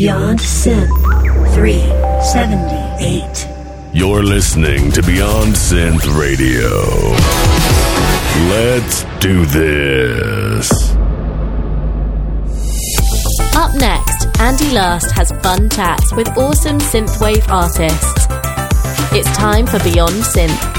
Beyond Synth 378. You're listening to Beyond Synth Radio. Let's do this. Up next, Andy Last has fun chats with awesome synthwave artists. It's time for Beyond Synth.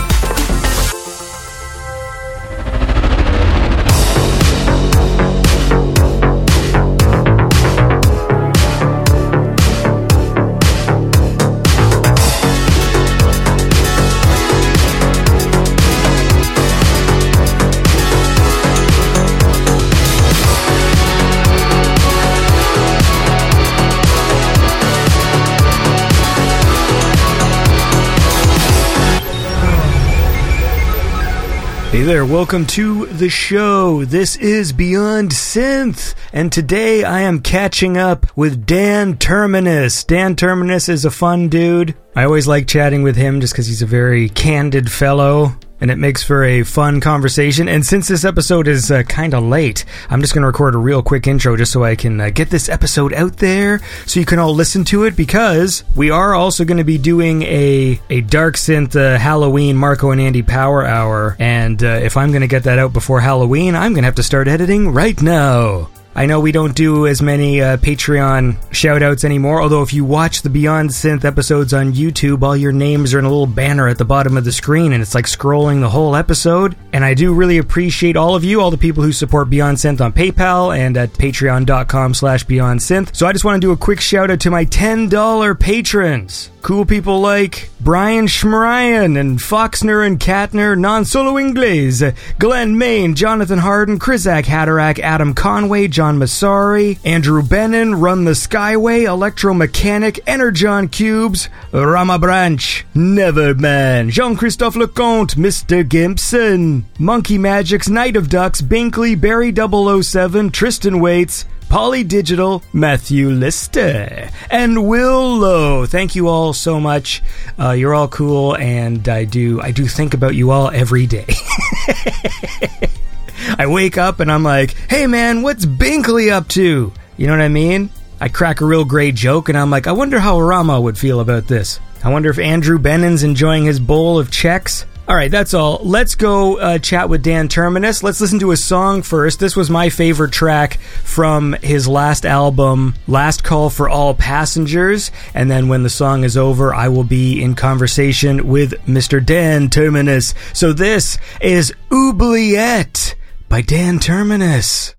Hey there, welcome to the show. This is Beyond Synth, and today I am catching up with Dan Terminus. Dan Terminus is a fun dude. I always like chatting with him just because he's a very candid fellow and it makes for a fun conversation. And since this episode is uh, kind of late, I'm just going to record a real quick intro just so I can uh, get this episode out there so you can all listen to it because we are also going to be doing a, a Dark Synth uh, Halloween Marco and Andy Power Hour. And uh, if I'm going to get that out before Halloween, I'm going to have to start editing right now. I know we don't do as many uh, Patreon shoutouts anymore, although if you watch the Beyond Synth episodes on YouTube, all your names are in a little banner at the bottom of the screen, and it's like scrolling the whole episode. And I do really appreciate all of you, all the people who support Beyond Synth on PayPal and at patreon.com slash Beyond Synth. So I just want to do a quick shout out to my $10 patrons. Cool people like Brian Schmerian and Foxner and Katner, Non Solo Inglés, Glenn Main, Jonathan Harden, Krizak Hatterack, Adam Conway, John Masari, Andrew Bennon, Run the Skyway, Electromechanic, Energon Cubes, Rama Branch, Neverman, Jean Christophe Leconte, Mr. Gimpson, Monkey Magic's Night of Ducks, Binkley, Barry 007, Tristan Waits, Polly Digital, Matthew Lister, and Will Lowe. Thank you all so much. Uh, you're all cool, and I do I do think about you all every day. I wake up and I'm like, "Hey man, what's Binkley up to?" You know what I mean? I crack a real great joke, and I'm like, "I wonder how Rama would feel about this." I wonder if Andrew Bennon's enjoying his bowl of Chex. All right, that's all. Let's go uh, chat with Dan Terminus. Let's listen to a song first. This was my favorite track from his last album, Last Call for All Passengers. And then when the song is over, I will be in conversation with Mr. Dan Terminus. So this is Oubliette by Dan Terminus.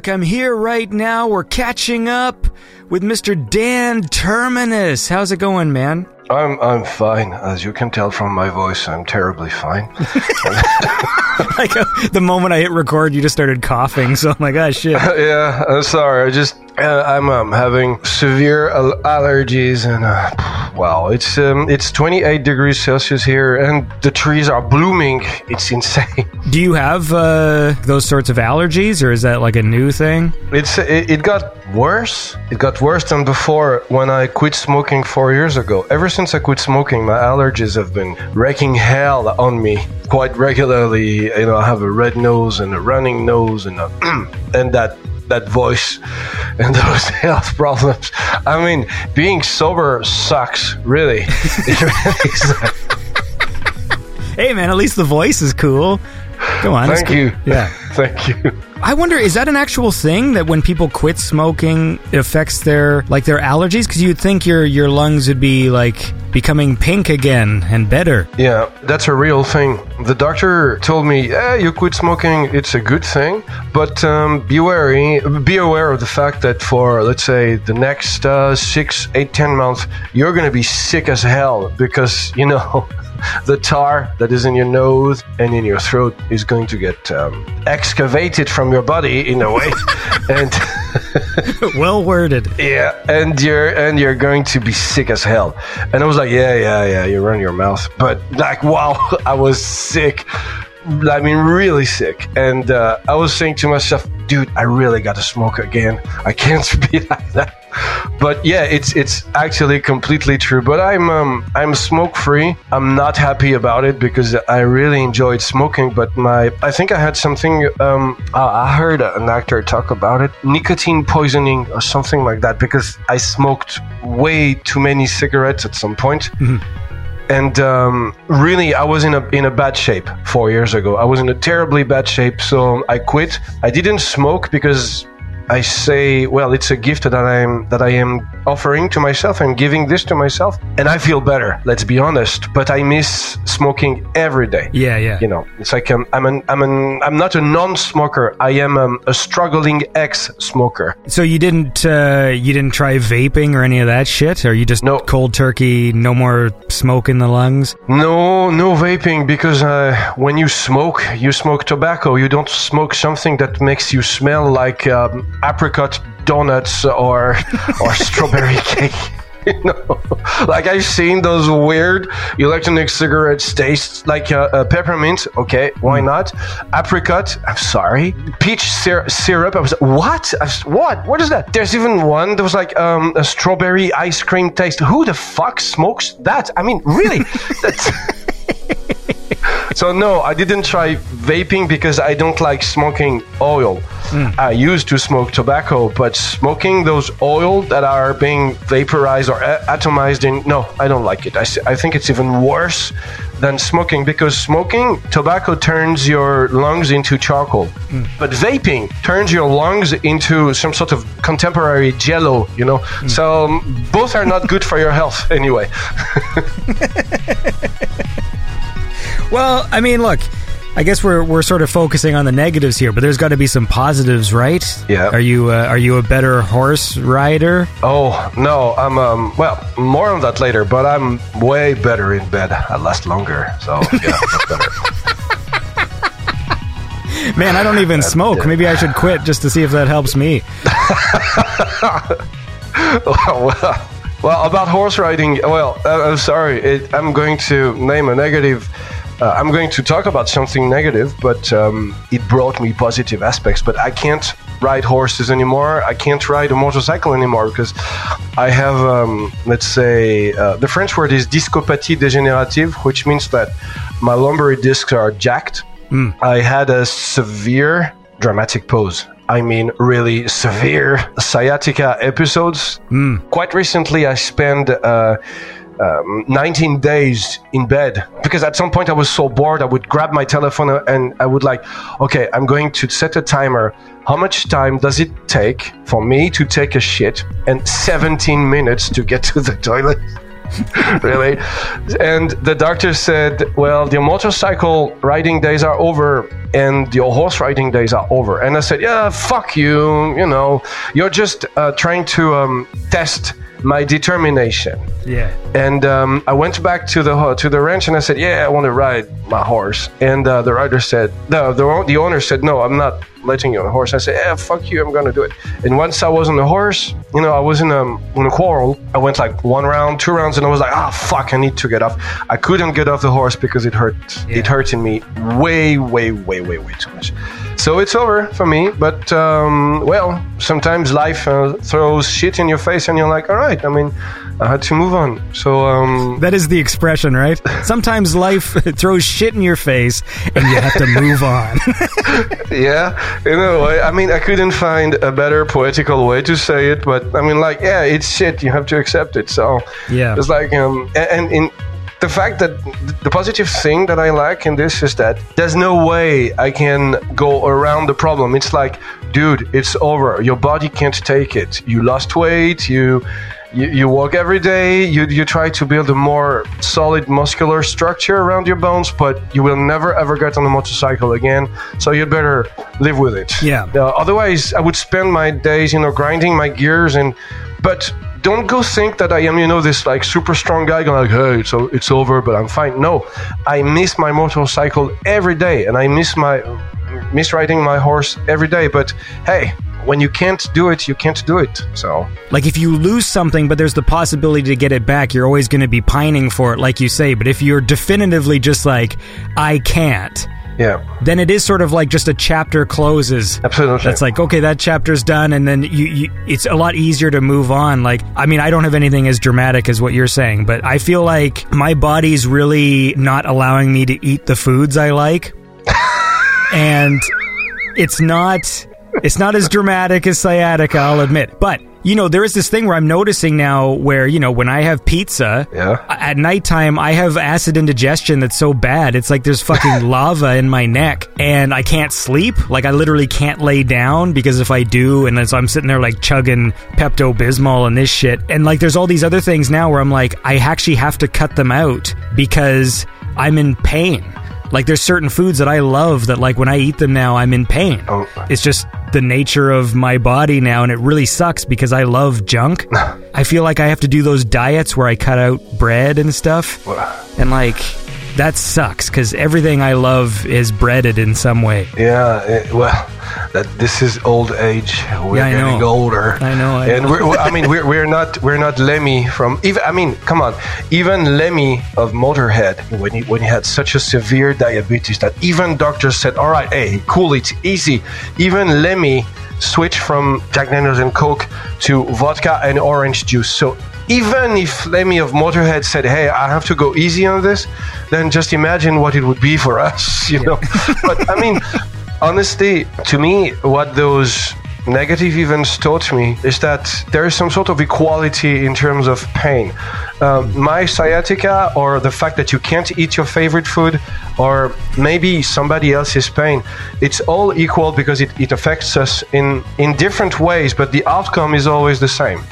Look, I'm here right now. We're catching up with Mr. Dan Terminus. How's it going, man? I'm I'm fine. As you can tell from my voice, I'm terribly fine. like uh, the moment I hit record, you just started coughing. So I'm like, oh shit. yeah, I'm sorry. I just uh, I'm um, having severe al- allergies, and uh, wow, it's um, it's 28 degrees Celsius here, and the trees are blooming. It's insane. Do you have uh, those sorts of allergies, or is that like a new thing? It's it, it got worse. It got worse than before when I quit smoking four years ago. Ever since I quit smoking, my allergies have been wreaking hell on me quite regularly. You know, I have a red nose and a running nose, and a, and that that voice and those health problems. I mean, being sober sucks, really. Really sucks. Hey, man, at least the voice is cool. Come on. Thank cool. you. Yeah. Thank you. I wonder, is that an actual thing that when people quit smoking, it affects their like their allergies? Because you'd think your your lungs would be like becoming pink again and better. Yeah, that's a real thing. The doctor told me, "Yeah, you quit smoking. It's a good thing, but um, be wary. Be aware of the fact that for let's say the next uh, six, eight, ten months, you're gonna be sick as hell because you know." The tar that is in your nose and in your throat is going to get um, excavated from your body in a way, and well worded. Yeah, and you're and you're going to be sick as hell. And I was like, yeah, yeah, yeah. You run your mouth, but like, wow, I was sick. I mean, really sick. And uh, I was saying to myself, dude, I really got to smoke again. I can't be like that. But yeah, it's it's actually completely true. But I'm um, I'm smoke free. I'm not happy about it because I really enjoyed smoking. But my I think I had something. Um, I heard an actor talk about it, nicotine poisoning or something like that. Because I smoked way too many cigarettes at some point. point and um, really i was in a in a bad shape four years ago i was in a terribly bad shape so i quit i didn't smoke because i say well it's a gift that i'm that i am offering to myself i'm giving this to myself and i feel better let's be honest but i miss smoking every day Yeah, yeah. you know it's like um, i'm an i'm an i'm not a non-smoker i am um, a struggling ex-smoker So you didn't uh, you didn't try vaping or any of that shit, or you just No. cold turkey, no more smoke in the lungs? No, no vaping because uh, when you smoke, you smoke tobacco. You don't smoke something that makes you smell like um, apricot donuts or or strawberry cake. You know, like I've seen those weird electronic cigarettes taste like uh, uh, peppermint. Okay, why not? Apricot. I'm sorry. Peach syr- syrup. I was what? I was, what? What is that? There's even one that was like um, a strawberry ice cream taste. Who the fuck smokes that? I mean, really? That's. So no, I didn't try vaping because I don't like smoking oil. Hmm. I used to smoke tobacco, but smoking those oil that are being vaporized or a- atomized in, no, I don't like it. I, s- I think it's even worse than smoking because smoking tobacco turns your lungs into charcoal, hmm. but vaping turns your lungs into some sort of contemporary jello. You know, hmm. so um, both are not good for your health anyway. Well, I mean, look, I guess we're we're sort of focusing on the negatives here, but there's got to be some positives, right? Yeah. Are you uh, are you a better horse rider? Oh no, I'm um well more on that later, but I'm way better in bed. I last longer, so yeah, that's better. Man, I don't even smoke. Maybe I should quit just to see if that helps me. well, well, about horse riding, well, uh, I'm sorry, it, I'm going to name a negative. Uh, I'm going to talk about something negative, but um, it brought me positive aspects. But I can't ride horses anymore. I can't ride a motorcycle anymore because I have, um, let's say, uh, the French word is discopathie dégénérative, which means that my lumbar discs are jacked. I had a severe dramatic pose. I mean, really severe sciatica episodes. Quite recently, I spent uh, um, 19 days in bed because at some point I was so bored. I would grab my telephone and I would like, okay, I'm going to set a timer. How much time does it take for me to take a shit and 17 minutes to get to the toilet? really? And the doctor said, well, the motorcycle riding days are over and your horse riding days are over. And I said, yeah, fuck you. You know, you're just uh, trying to um, test my determination. Yeah. And um, I went back to the to the ranch and I said, "Yeah, I want to ride my horse." And uh, the rider said, "No." The, the owner said, "No, I'm not letting you on the horse." I said, "Yeah, fuck you. I'm gonna do it." And once I was on the horse, you know, I was in a in a quarrel. I went like one round, two rounds, and I was like, "Ah, fuck! I need to get off." I couldn't get off the horse because it hurt. Yeah. It hurted me way, way, way, way, way too much. So it's over for me. But um, well, sometimes life uh, throws shit in your face, and you're like, "All right." I mean, I had to move on. So um, That is the expression, right? Sometimes life throws shit in your face and you have to move on. yeah, in a way. I mean, I couldn't find a better poetical way to say it, but I mean, like, yeah, it's shit. You have to accept it. So Yeah. it's like, um, a- and in the fact that the positive thing that I like in this is that there's no way I can go around the problem. It's like, dude, it's over. Your body can't take it. You lost weight. You. You, you walk every day, you, you try to build a more solid muscular structure around your bones, but you will never ever get on a motorcycle again. So you'd better live with it. Yeah. Uh, otherwise, I would spend my days, you know, grinding my gears and. But don't go think that I am, you know, this like super strong guy going like, hey, so it's over, but I'm fine. No, I miss my motorcycle every day, and I miss my miss riding my horse every day. But hey, when you can't do it, you can't do it. So like if you lose something, but there's the possibility to get it back, you're always going to be pining for it, like you say. But if you're definitively just like, I can't, yeah, then it is sort of like just a chapter closes. absolutely. That's like okay, that chapter's done, and then you, you it's a lot easier to move on. Like, I mean, I don't have anything as dramatic as what you're saying, but I feel like my body's really not allowing me to eat the foods I like, and it's not it's not as dramatic as sciatica, I'll admit, but. You know, there is this thing where I'm noticing now where, you know, when I have pizza, Yeah. at nighttime I have acid indigestion that's so bad. It's like there's fucking lava in my neck and I can't sleep. Like I literally can't lay down because if I do and then so I'm sitting there like chugging Pepto Bismol and this shit. And like there's all these other things now where I'm like I actually have to cut them out because I'm in pain. Like there's certain foods that I love that like when I eat them now I'm in pain. Oh. It's just the nature of my body now and it really sucks because I love junk. I feel like I have to do those diets where I cut out bread and stuff. And like that sucks cuz everything I love is breaded in some way. Yeah, eh, well, that this is old age. We're Yeah, getting know. older. I know, I and know. We're, I mean, we're, we're not we're not Lemmy from even. I mean, come on, even Lemmy of Motorhead when he when he had such a severe diabetes that even doctors said, "All right, hey, cool, it's easy." Even Lemmy switched from Jack Daniels and Coke to vodka and orange juice. So even if Lemmy of Motorhead said, "Hey, I have to go easy on this," then just imagine what it would be for us, you know. but I mean, honestly, to me, what those negative events taught me is that there is some sort of equality in terms of pain. Um, my sciatica, or the fact that you can't eat your favorite food, or maybe somebody else's pain, it's all equal because it, it affects us in, in different ways, but the outcome is always the same.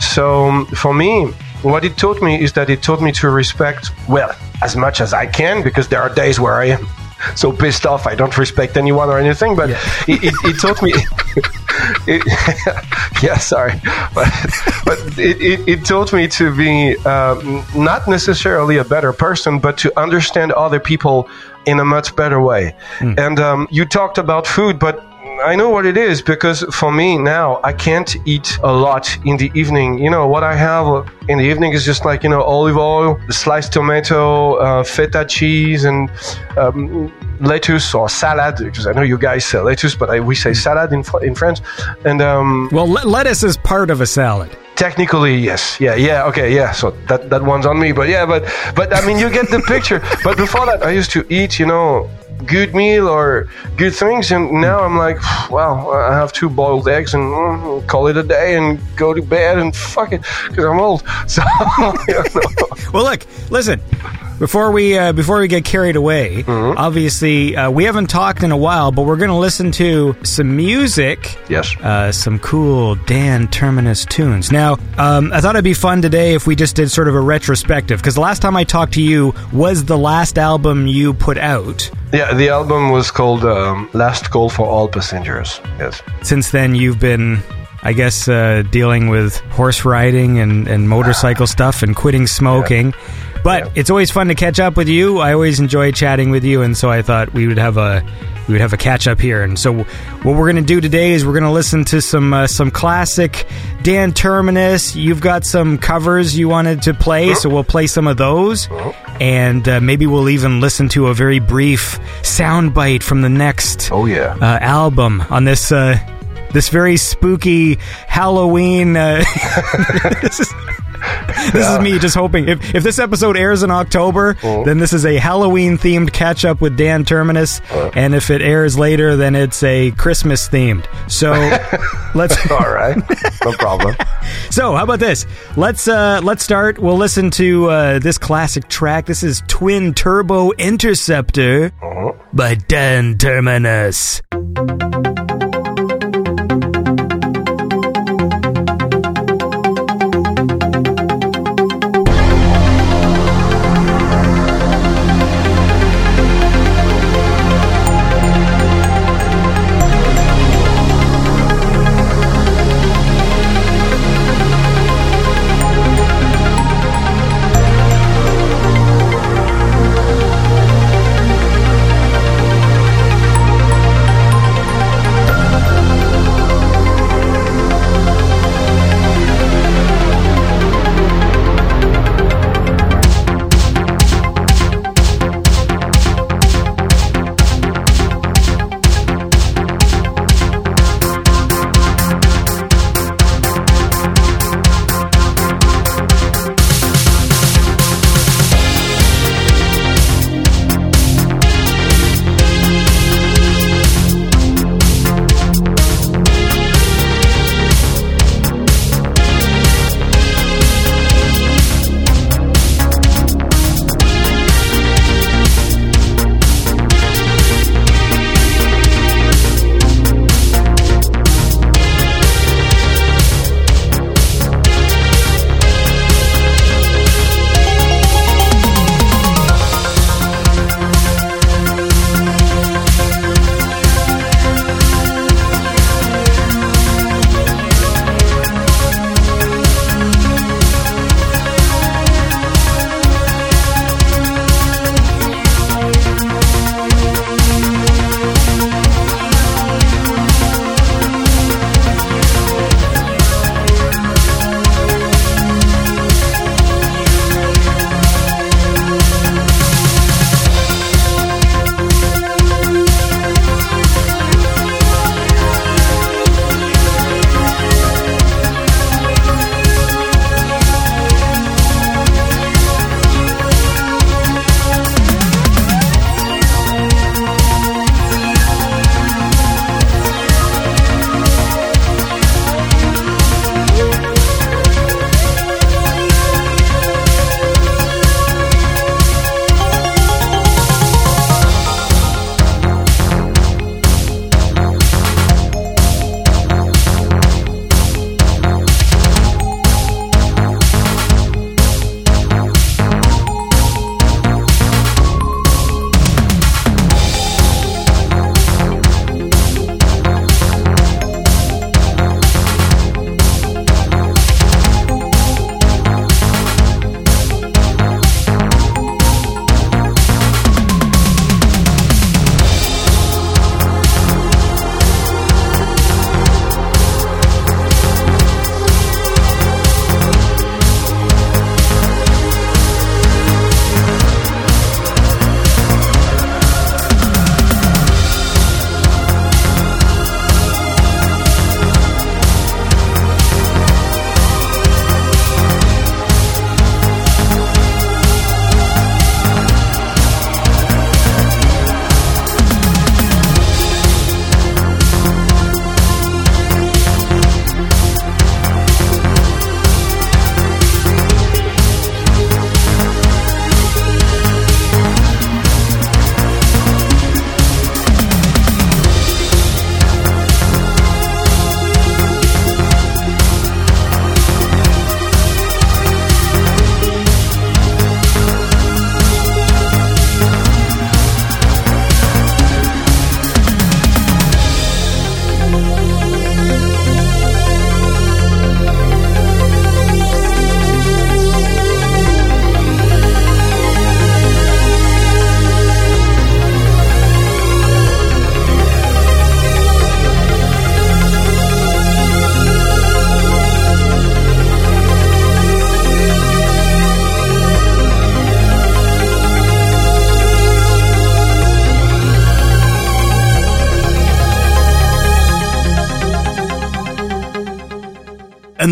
So um, for me, what it taught me is that it taught me to respect, well, as much as I can, because there are days where I am so pissed off I don't respect anyone or anything, but it, it, it taught me. it, yeah, sorry, but but it, taught me to be um, not necessarily a better person, but to understand other people in a much better way. And um, you talked about food, but I know what it is because for me now, I can't eat a lot in the evening. You know, what I have in the evening is just like, you know, olive oil, sliced tomato, uh, feta cheese, and um, lettuce or salad. Because I know you guys say lettuce, but I, we say salad in, in French. And um, Well, le- lettuce is part of a salad. Technically, yes. Yeah, yeah, okay, yeah. So that, that one's on me. But yeah, but but I mean, you get the picture. But before that, I used to eat, you know, good meal or good things, and now I'm like, well, I have two boiled eggs and mm, call it a day and go to bed and fuck it because I'm old. So. Well, look, listen. Before we uh, before we get carried away, Mm-hmm. obviously uh, we haven't talked in a while, but we're going to listen to some music. Yes. Uh, some cool Dan Terminus tunes. Now, um, I thought it'd be fun today if we just did sort of a retrospective because the last time I talked to you was the last album you put out. Yeah, the album was called um, Last Call for All Passengers. Yes. Since then, you've been. I guess uh, dealing with horse riding and, and motorcycle stuff and quitting smoking. But Yeah. it's always fun to catch up with you. I always enjoy chatting with you, and so I thought we would have a we would have a catch up here. And so what we're going to do today is we're going to listen to some uh, some classic Dan Terminus. You've got some covers you wanted to play, so we'll play some of those, and uh, maybe we'll even listen to a very brief soundbite from the next Oh, yeah. uh, album on this uh, this very spooky Halloween. This is me just hoping if if this episode airs in October, then this is a Halloween themed catch up with Dan Terminus, and if it airs later, then it's a Christmas themed. So let's. All right. No problem. So how about this? Let's uh, let's start. We'll listen to uh, this classic track. This is Twin Turbo Interceptor by Dan Terminus.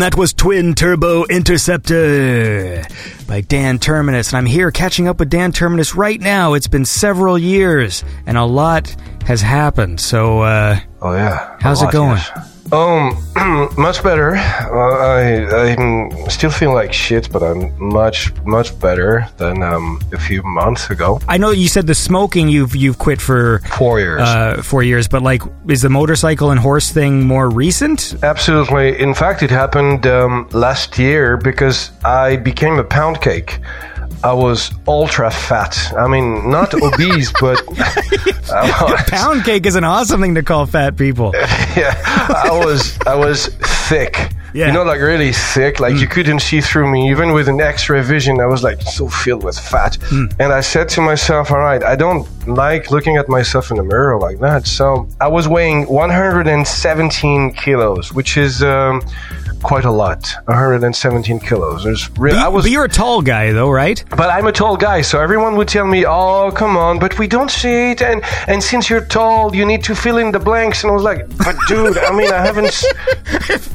That was Twin Turbo Interceptor by Dan Terminus. And I'm here catching up with Dan Terminus right now. It's been several years and a lot has happened. So, uh, Oh yeah. How's A it going? yes. Um, much better. I I still feel like shit, but I'm much much better than um, a few months ago. I know you said the smoking you've you've quit for Four years. uh, four years, but like, is the motorcycle and horse thing more recent? Absolutely. In fact, it happened um, last year because I became a pound cake. I was ultra fat. I mean, not obese, but Pound cake is an awesome thing to call fat people. yeah, I was I was thick. Yeah. You know, like really thick. Like you couldn't see through me, even with an X-ray vision. I was like so filled with fat. And I said to myself, "All right, I don't like looking at myself in the mirror like that." So I was weighing 117 kilos, which is um, quite a lot. 117 kilos. There's really, I was but you're a tall guy, though, right? but I'm a tall guy, so everyone would tell me, "Oh, come on!" But we don't see it, and and since you're tall, you need to fill in the blanks. And I was like, "But dude, I mean, I haven't."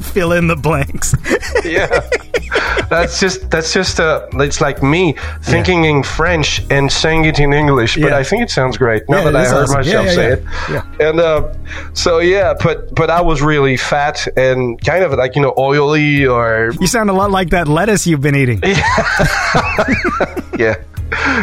Fill in the blanks. Yeah, that's just that's just uh, it's like me thinking in French and saying it in English. But Yeah. I think it sounds great now Yeah, that I heard awesome. myself Yeah, yeah, say yeah. it. And uh, so yeah, but but I was really fat and kind of like you know oily or You sound a lot like that lettuce you've been eating. yeah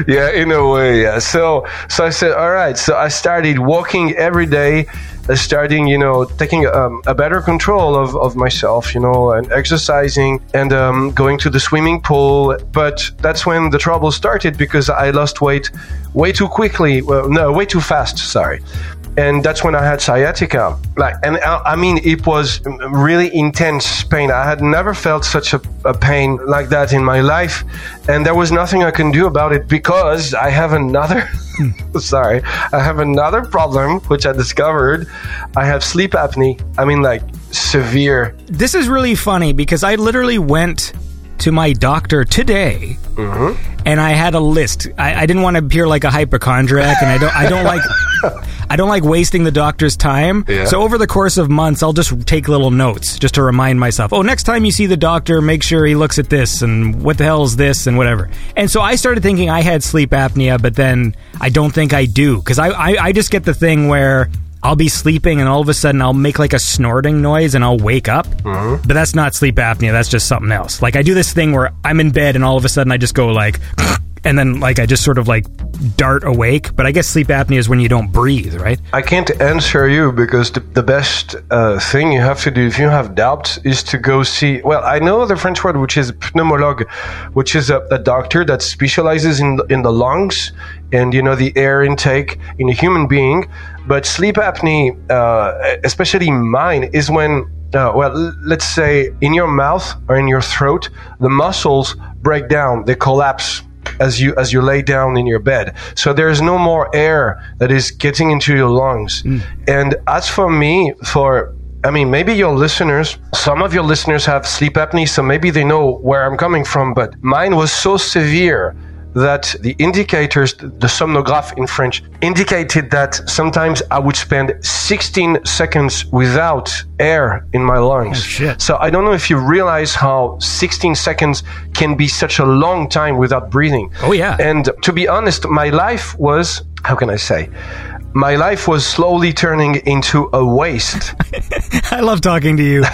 yeah in a way yeah so so i said all right so i started walking every day starting you know taking um, a better control of, of myself you know and exercising and um, going to the swimming pool. But that's when the trouble started because i lost weight way too quickly. Well no way too fast sorry and that's when I had sciatica. Like, and I, I mean, it was really intense pain. I had never felt such a, a pain like that in my life, and there was nothing I can do about it because I have another. Hmm. sorry, I have another problem which I discovered. I have sleep apnea. I mean, like severe. This is really funny because I literally went to my doctor today mm-hmm. and I had a list. I, I didn't want to appear like a hypochondriac and I don't I don't like I don't like wasting the doctor's time. Yeah. So over the course of months I'll just take little notes just to remind myself, "Oh, next time you see the doctor, make sure he looks at this and what the hell is this and whatever." And so I started thinking I had sleep apnea, but then I don't think I do cuz I, I I just get the thing where I'll be sleeping and all of a sudden I'll make like a snorting noise and I'll wake up. But that's not sleep apnea. That's just something else. Like I do this thing where I'm in bed and all of a sudden I just go like, and then like I just sort of like dart awake. But I guess sleep apnea is when you don't breathe, right? I can't answer you because the, the best uh, thing you have to do if you have doubts is to go see. Well, I know the French word, which is pneumologue, which is a, a doctor that specializes in in the lungs and you know the air intake in a human being. But sleep apnea, uh, especially mine, is when uh, well, let's say in your mouth or in your throat, the muscles break down, they collapse as you as you lay down in your bed. So there's no more air that is getting into your lungs. And as for me, for I mean, maybe your listeners, some of your listeners have sleep apnea, so maybe they know where I'm coming from. But mine was so severe that the indicators, the somnograph in French, indicated that sometimes I would spend 16 seconds without air in my lungs. Oh, shit. So I don't know if you realize how 16 seconds can be such a long time without breathing. Oh, yeah. And to be honest, my life was, how can I say? My life was slowly turning into a waste. I love talking to you.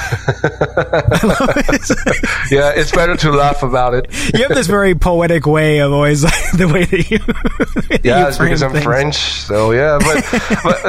yeah, it's better to laugh about it. You have this very poetic way of always the way that you. Yeah, you it's because I'm things. French, so yeah. But, but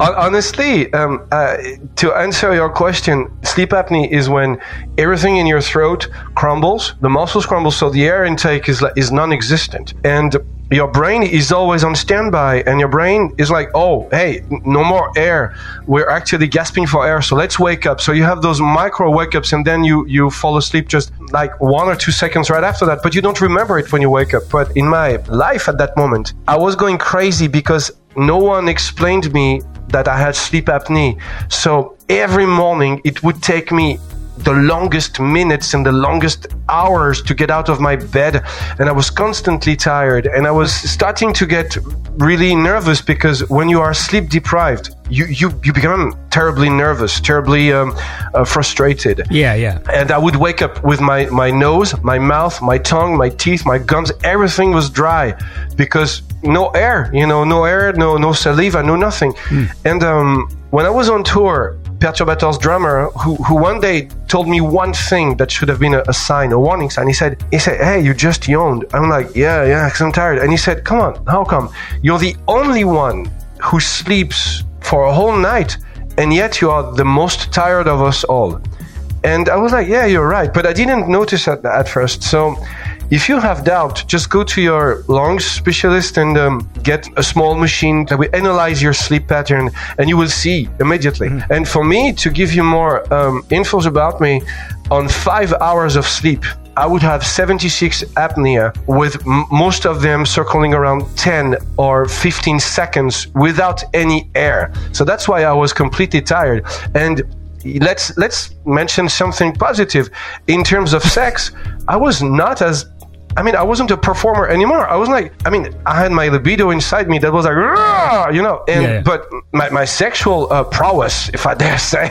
uh, honestly, um, uh, to answer your question, sleep apnea is when everything in your throat crumbles, the muscles crumble, so the air intake is is non-existent, and your brain is always on standby, and your brain is like, oh, hey, no more air. We're actually gasping for air, so let's wake up. So you have those micro wake ups, and then you you fall asleep just like one or two seconds right after that, but you don't remember it when you wake up. But in my life at that moment, I was going crazy because no one explained me that I had sleep apnea. So every morning it would take me the longest minutes and the longest hours to get out of my bed and i was constantly tired and i was starting to get really nervous because when you are sleep deprived you you, you become terribly nervous terribly um, uh, frustrated Yeah, yeah. and I would wake up with my, my nose, my mouth, my tongue, my teeth, my gums, everything was dry because no air, you know, no air, no no saliva, no nothing. And um, when I was on tour, Perturbator's drummer, who, who one day told me one thing that should have been a, a sign, a warning sign. He said, he said, hey, you just yawned. I'm like, yeah, yeah, because I'm tired. And he said, come on, how come? You're the only one who sleeps for a whole night, and yet you are the most tired of us all. And I was like, yeah, you're right. But I didn't notice at, at first. So if you have doubt, just go to your lung specialist and um, get a small machine that will analyze your sleep pattern and you will see immediately. And for me, to give you more um, infos about me, on five hours of sleep, I would have 76 apnea with m- most of them circling around 10 or 15 seconds without any air. So that's why I was completely tired. And let's let's mention something positive in terms of sex. I was not as I mean, I wasn't a performer anymore. I was like, I mean, I had my libido inside me that was like, you know, and Yeah, yeah. but my, my sexual uh, prowess, if I dare say,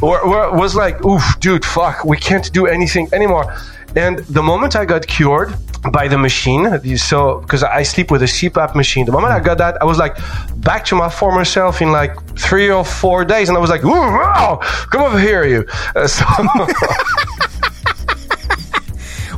were, were, was like, oof, dude, fuck, we can't do anything anymore. And the moment I got cured by the machine, so because I sleep with a CPAP machine, the moment I got that, I was like back to my former self in like three or four days, and I was like, wow, come over here, you. Uh, so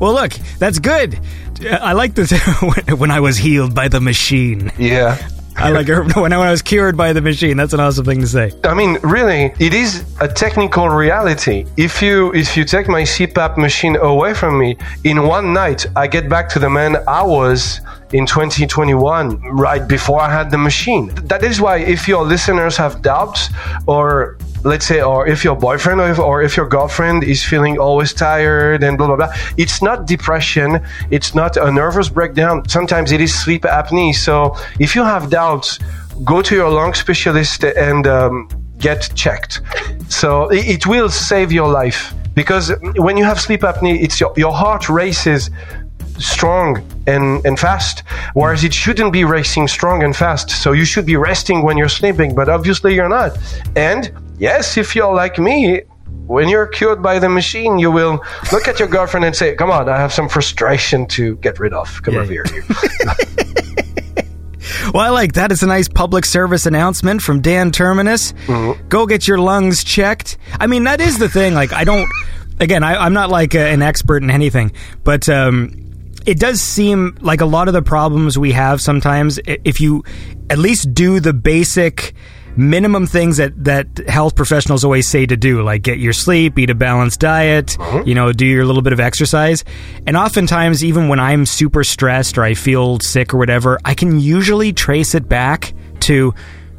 Well, look, that's good. I like this when- I was healed by the machine. yeah. I like when I was cured by the machine. That's an awesome thing to say. I mean, really, it is a technical reality. If you if you take my CPAP machine away from me in one night, I get back to the man I was in 2021, right before I had the machine. That is why, if your listeners have doubts, or let's say, or if your boyfriend or if, or if your girlfriend is feeling always tired and blah blah blah, it's not depression, it's not a nervous breakdown. Sometimes it is sleep apnea. So if you have doubts, go to your lung specialist and um, get checked. So it, it will save your life because when you have sleep apnea, it's your, your heart races strong and, and fast, whereas it shouldn't be racing strong and fast. So you should be resting when you're sleeping, but obviously you're not. And yes, if you're like me, when you're cured by the machine, you will look at your girlfriend and say, Come on, I have some frustration to get rid of. Come over here. Well, I like that. It's a nice public service announcement from Dan Terminus. Go get your lungs checked. I mean, that is the thing. Like, I don't. Again, I, I'm not like a, an expert in anything, but um, it does seem like a lot of the problems we have sometimes, if you at least do the basic minimum things that, that health professionals always say to do, like get your sleep, eat a balanced diet, uh-huh. you know, do your little bit of exercise. And oftentimes, even when I'm super stressed or I feel sick or whatever, I can usually trace it back to,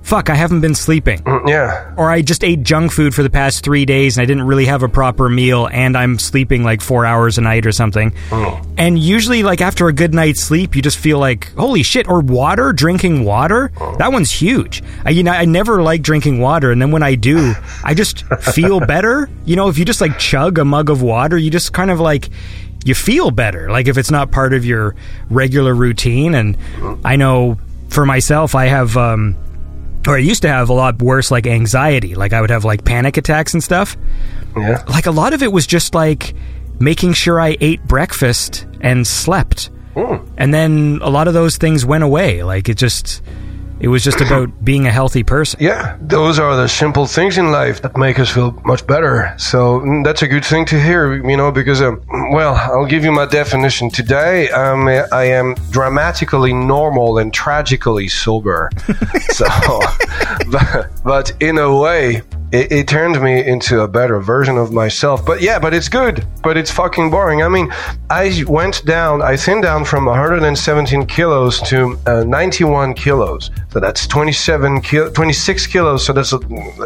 fuck, I haven't been sleeping mm, yeah. or I just ate junk food for the past three days and I didn't really have a proper meal and I'm sleeping like four hours a night or something. Mm. And usually, like after a good night's sleep, you just feel like, holy shit, or water, drinking water. Mm. That one's huge. I, you know, I never like drinking water. And then when I do, I just feel better. You know, if you just like chug a mug of water, you just kind of like, you feel better. Like if it's not part of your regular routine. And I know for myself, I have, um, or I used to have a lot worse like anxiety. Like I would have like panic attacks and stuff. Yeah. Like a lot of it was just like making sure I ate breakfast and slept. Hmm. And then a lot of those things went away. Like it just it was just about being a healthy person. Yeah, those are the simple things in life that make us feel much better. So mm, that's a good thing to hear, you know, because, um, well, I'll give you my definition. Today, um, I am dramatically normal and tragically sober. so, but, but in a way, it, it turned me into a better version of myself. But yeah, but it's good, but it's fucking boring. I mean, I went down, I thinned down from 117 kilos to uh, 91 kilos. So that's 27 kil- 26 kilos. So that's, uh,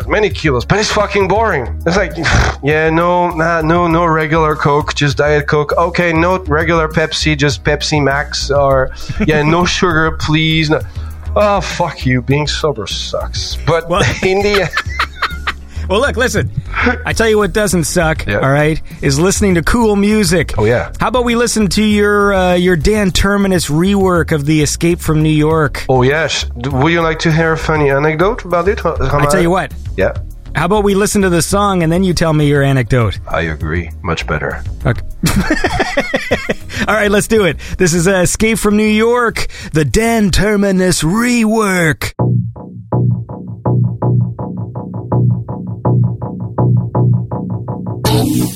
many kilos, but it's fucking boring. It's like, yeah, no, nah, no, no regular Coke, just Diet Coke. Okay, no regular Pepsi, just Pepsi Max. Or, yeah, no sugar, please. No. Oh, fuck you. Being sober sucks. But Well- in the end, Well, look, listen. I tell you what doesn't suck. Yeah. All right, is listening to cool music. Oh, yeah. How about we listen to your uh, your Dan Terminus rework of the Escape from New York? Oh yes. Would you like to hear a funny anecdote about it? How I tell you what. Yeah, How about we listen to the song and then you tell me your anecdote? I agree. Much better. Okay. All right, let's do it. This is uh, Escape from New York, the Dan Terminus rework. All right,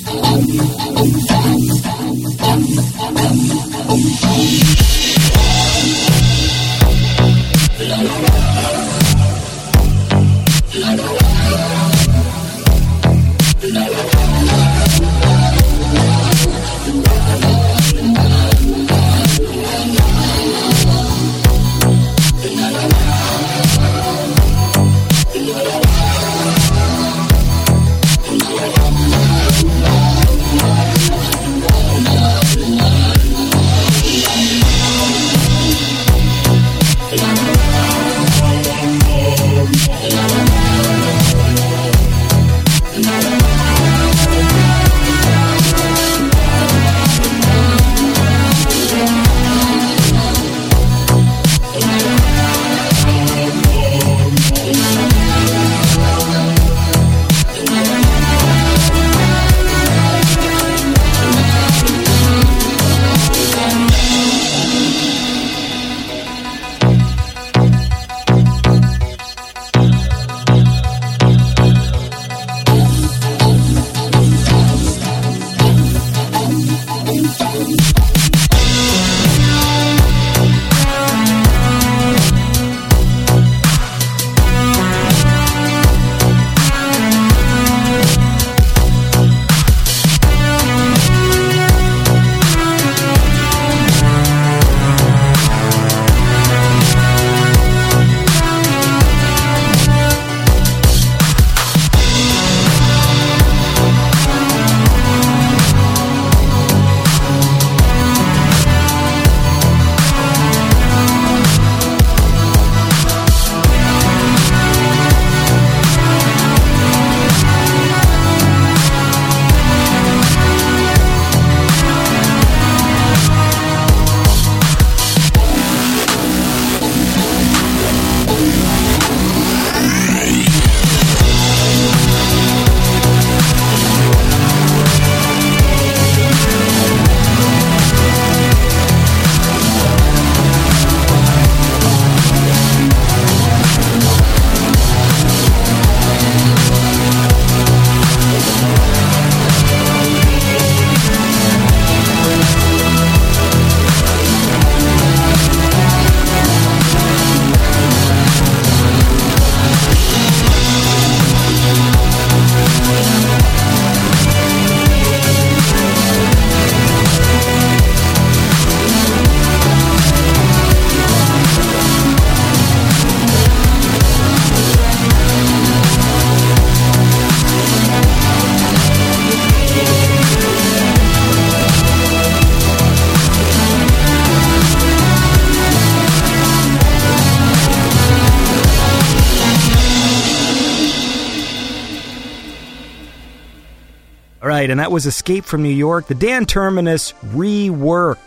that was Escape from New York, the Dan Terminus rework.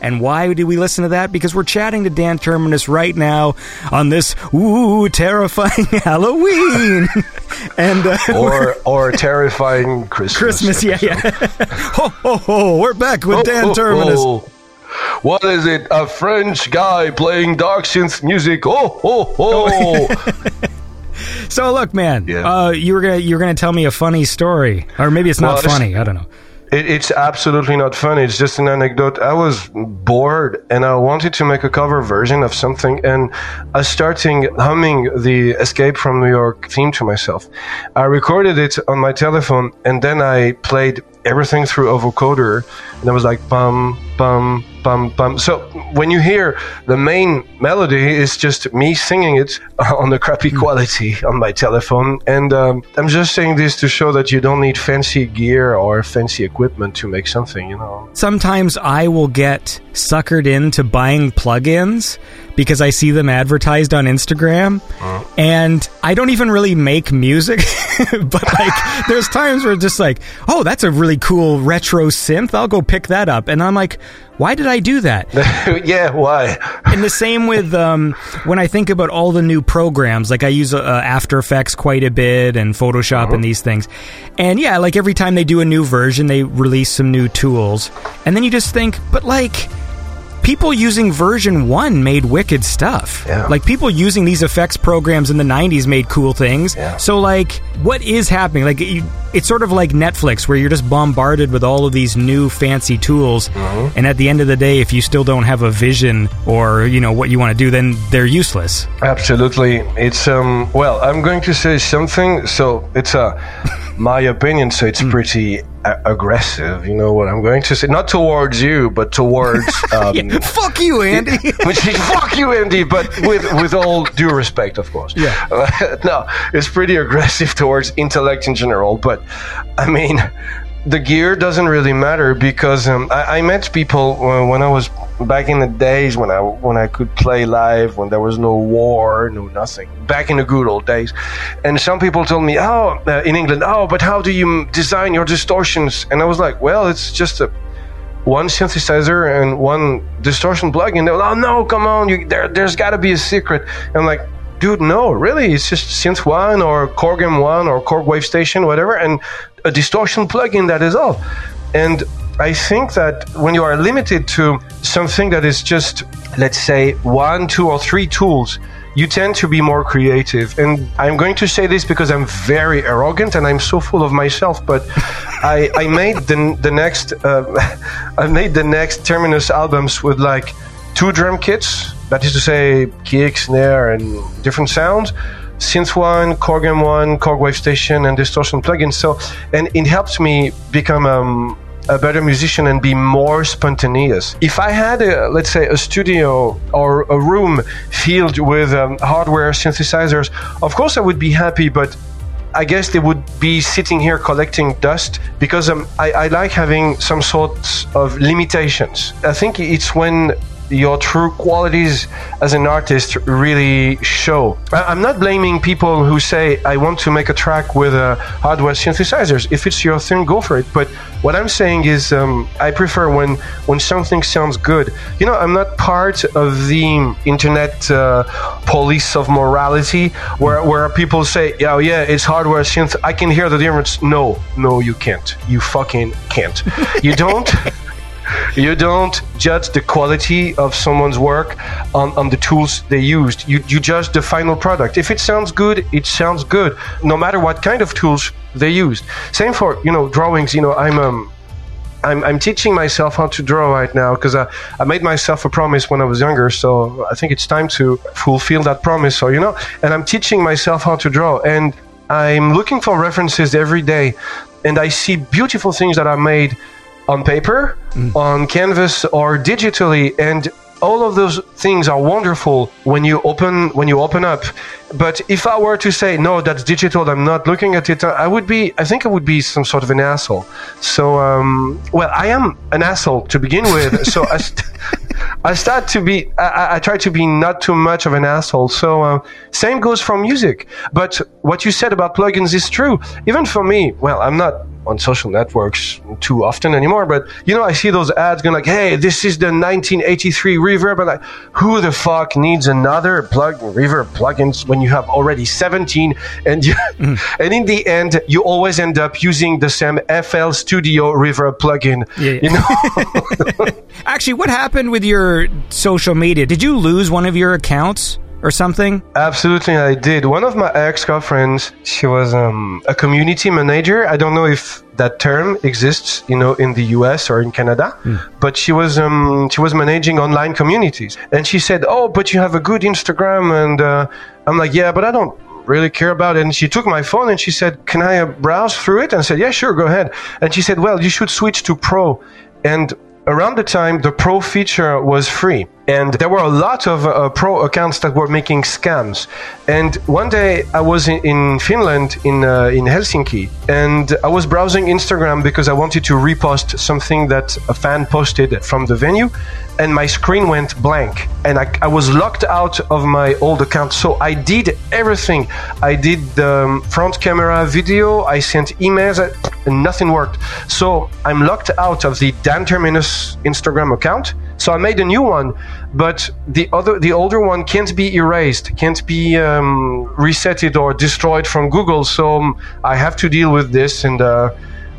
And why do we listen to that? Because we're chatting to Dan Terminus right now on this ooh terrifying Halloween and uh, Or or terrifying Christmas. Christmas. Yeah, yeah. ho ho ho! We're back with Dan Oh, oh, Terminus. oh. What is it? A French guy playing dark synth music. Oh, oh, oh. So look, man, Yeah. uh, you were gonna you were gonna tell me a funny story, or maybe it's not Well, it's- funny. I don't know. It, it's absolutely not funny. It's just an anecdote. I was bored and I wanted to make a cover version of something, and I started humming the Escape from New York theme to myself. I recorded it on my telephone, and then I played everything through a vocoder, and I was like bum bum So when you hear the main melody, it's just me singing it on the crappy quality on my telephone. And um, I'm just saying this to show that you don't need fancy gear or fancy equipment to make something. You know. Sometimes I will get suckered into buying plugins because I see them advertised on Instagram. And I don't even really make music, but like there's times where it's just like, oh, that's a really cool retro synth. I'll go pick that up. And I'm like, why did I do that? yeah. Why? and the same with um, when I think about all the new programs, like I use uh, After Effects quite a bit and Photoshop and these things. And yeah, like every time they do a new version, they release some new tools. And then you just think, but like, people using version 1 made wicked stuff. Yeah. Like people using these effects programs in the 90s made cool things. Yeah. So like what is happening? Like it's sort of like Netflix where you're just bombarded with all of these new fancy tools Mm-hmm. and at the end of the day if you still don't have a vision or you know what you want to do then they're useless. Absolutely. It's um well, I'm going to say something so it's uh my opinion so it's pretty a- aggressive, you know what I'm going to say not towards you but towards um Fuck you, Andy. which is fuck you Andy but with with all due respect of course. Yeah. no, it's pretty aggressive towards intellect in general, but I mean the gear doesn't really matter because um, I, I met people uh, when I was back in the days when I when I could play live when there was no war, no nothing. Back in the good old days, and some people told me, "Oh, uh, in England, oh, but how do you design your distortions?" And I was like, "Well, it's just a." One synthesizer and one distortion plugin. They're like, oh no, come on, you, there, there's got to be a secret. I'm like, dude, no, really, it's just Sylenth1 or Korg M1 or Korg Wave Station, whatever, and a distortion plugin. That is all. And I think that when you are limited to something that is just, let's say, one, two, or three tools, you tend to be more creative. And I'm going to say this because I'm very arrogant and I'm so full of myself. But I, I made the, the next, uh, I made the next Terminus albums with like two drum kits. That is to say, kick, snare, and different sounds. Sylenth1, Korg M1, Korg Wave Station, and distortion plugins. So, and it helps me become um, a better musician and be more spontaneous. If I had, a, let's say, a studio or a room filled with um, hardware synthesizers, of course I would be happy, but I guess they would be sitting here collecting dust because um, I, I like having some sorts of limitations. I think it's when your true qualities as an artist really show. I'm not blaming people who say, I want to make a track with uh, hardware synthesizers. If it's your thing, go for it. But what I'm saying is, um, I prefer when, when something sounds good. You know, I'm not part of the internet uh, police of morality where, where people say, oh, yeah, it's hardware synth. I can hear the difference. No, no, you can't. You fucking can't. You don't. You don't judge the quality of someone's work on, on the tools they used. You, you judge the final product. If it sounds good, it sounds good, no matter what kind of tools they used. Same for you know drawings. You know, I'm um, I'm, I'm teaching myself how to draw right now because I, I made myself a promise when I was younger. So I think it's time to fulfill that promise. So, you know, and I'm teaching myself how to draw. And I'm looking for references every day. And I see beautiful things that are made on paper, on canvas, or digitally. And all of those things are wonderful when you open when you open up. But if i were to say no that's digital i'm not looking at it i would be i think i would be some sort of an asshole. So um, well i am an asshole to begin with so I, st- I start to be I- I, I try to be not too much of an asshole. So uh, same goes for music. But what you said about plugins is true. Even for me well i'm not on social networks too often anymore. But you know, I see those ads going like, "Hey, this is the 1983 reverb," and like, who the fuck needs another plug reverb plugins when you have already 17? And you, mm. and in the end, you always end up using the same FL Studio reverb plugin. Yeah, yeah. You know. Actually, what happened with your social media? Did you lose one of your accounts or something? Absolutely, I did. One of my ex girlfriends, she was um, a community manager. I don't know if that term exists, you know, in the U.S. or in Canada, but she was um, she was managing online communities, and she said, "Oh, but you have a good Instagram," and uh, I'm like, "Yeah, but I don't." Really care about it. And she took my phone and she said, Can I uh, browse through it? And I said, Yeah, sure, go ahead. And she said, Well, you should switch to Pro. And around the time the pro feature was free and there were a lot of uh, pro accounts that were making scams. And one day i was in, in finland in uh, in helsinki and i was browsing instagram because i wanted to repost something that a fan posted from the venue and my screen went blank. And I, I was locked out of my old account. So i did everything. I did the um, front camera video. I sent emails. And nothing worked. So i'm locked out of the dan terminus instagram account so I made a new one, but the other, the older one can't be erased, can't be um, resetted or destroyed from Google. So um, I have to deal with this, and uh,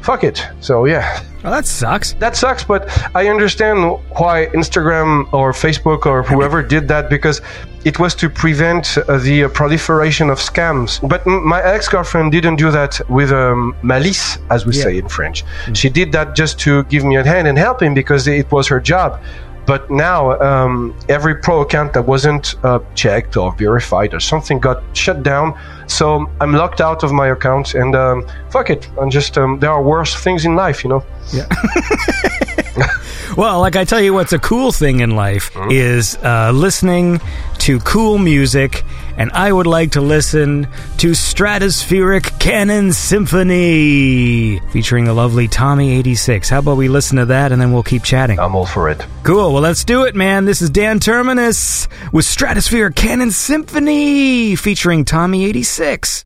fuck it. So yeah. Oh, that sucks. That sucks, but I understand why Instagram or Facebook or whoever did that because it was to prevent uh, the uh, proliferation of scams. But m- my ex girlfriend didn't do that with um, malice, as we Yeah. say in French. She did that just to give me a hand and help him because it was her job. But now, um, every pro account that wasn't uh, checked or verified or something got shut down. So I'm locked out of my account, and um, fuck it. I'm just um, there are worse things in life, you know. Well, like I tell you, what's a cool thing in life uh-huh. is uh, listening to cool music, and I would like to listen to Stratospheric Cannon Symphony featuring the lovely Tommy86. How about we listen to that and then we'll keep chatting? I'm all for it. Cool. Well, let's do it, man. This is Dan Terminus with Stratospheric Cannon Symphony featuring Tommy86.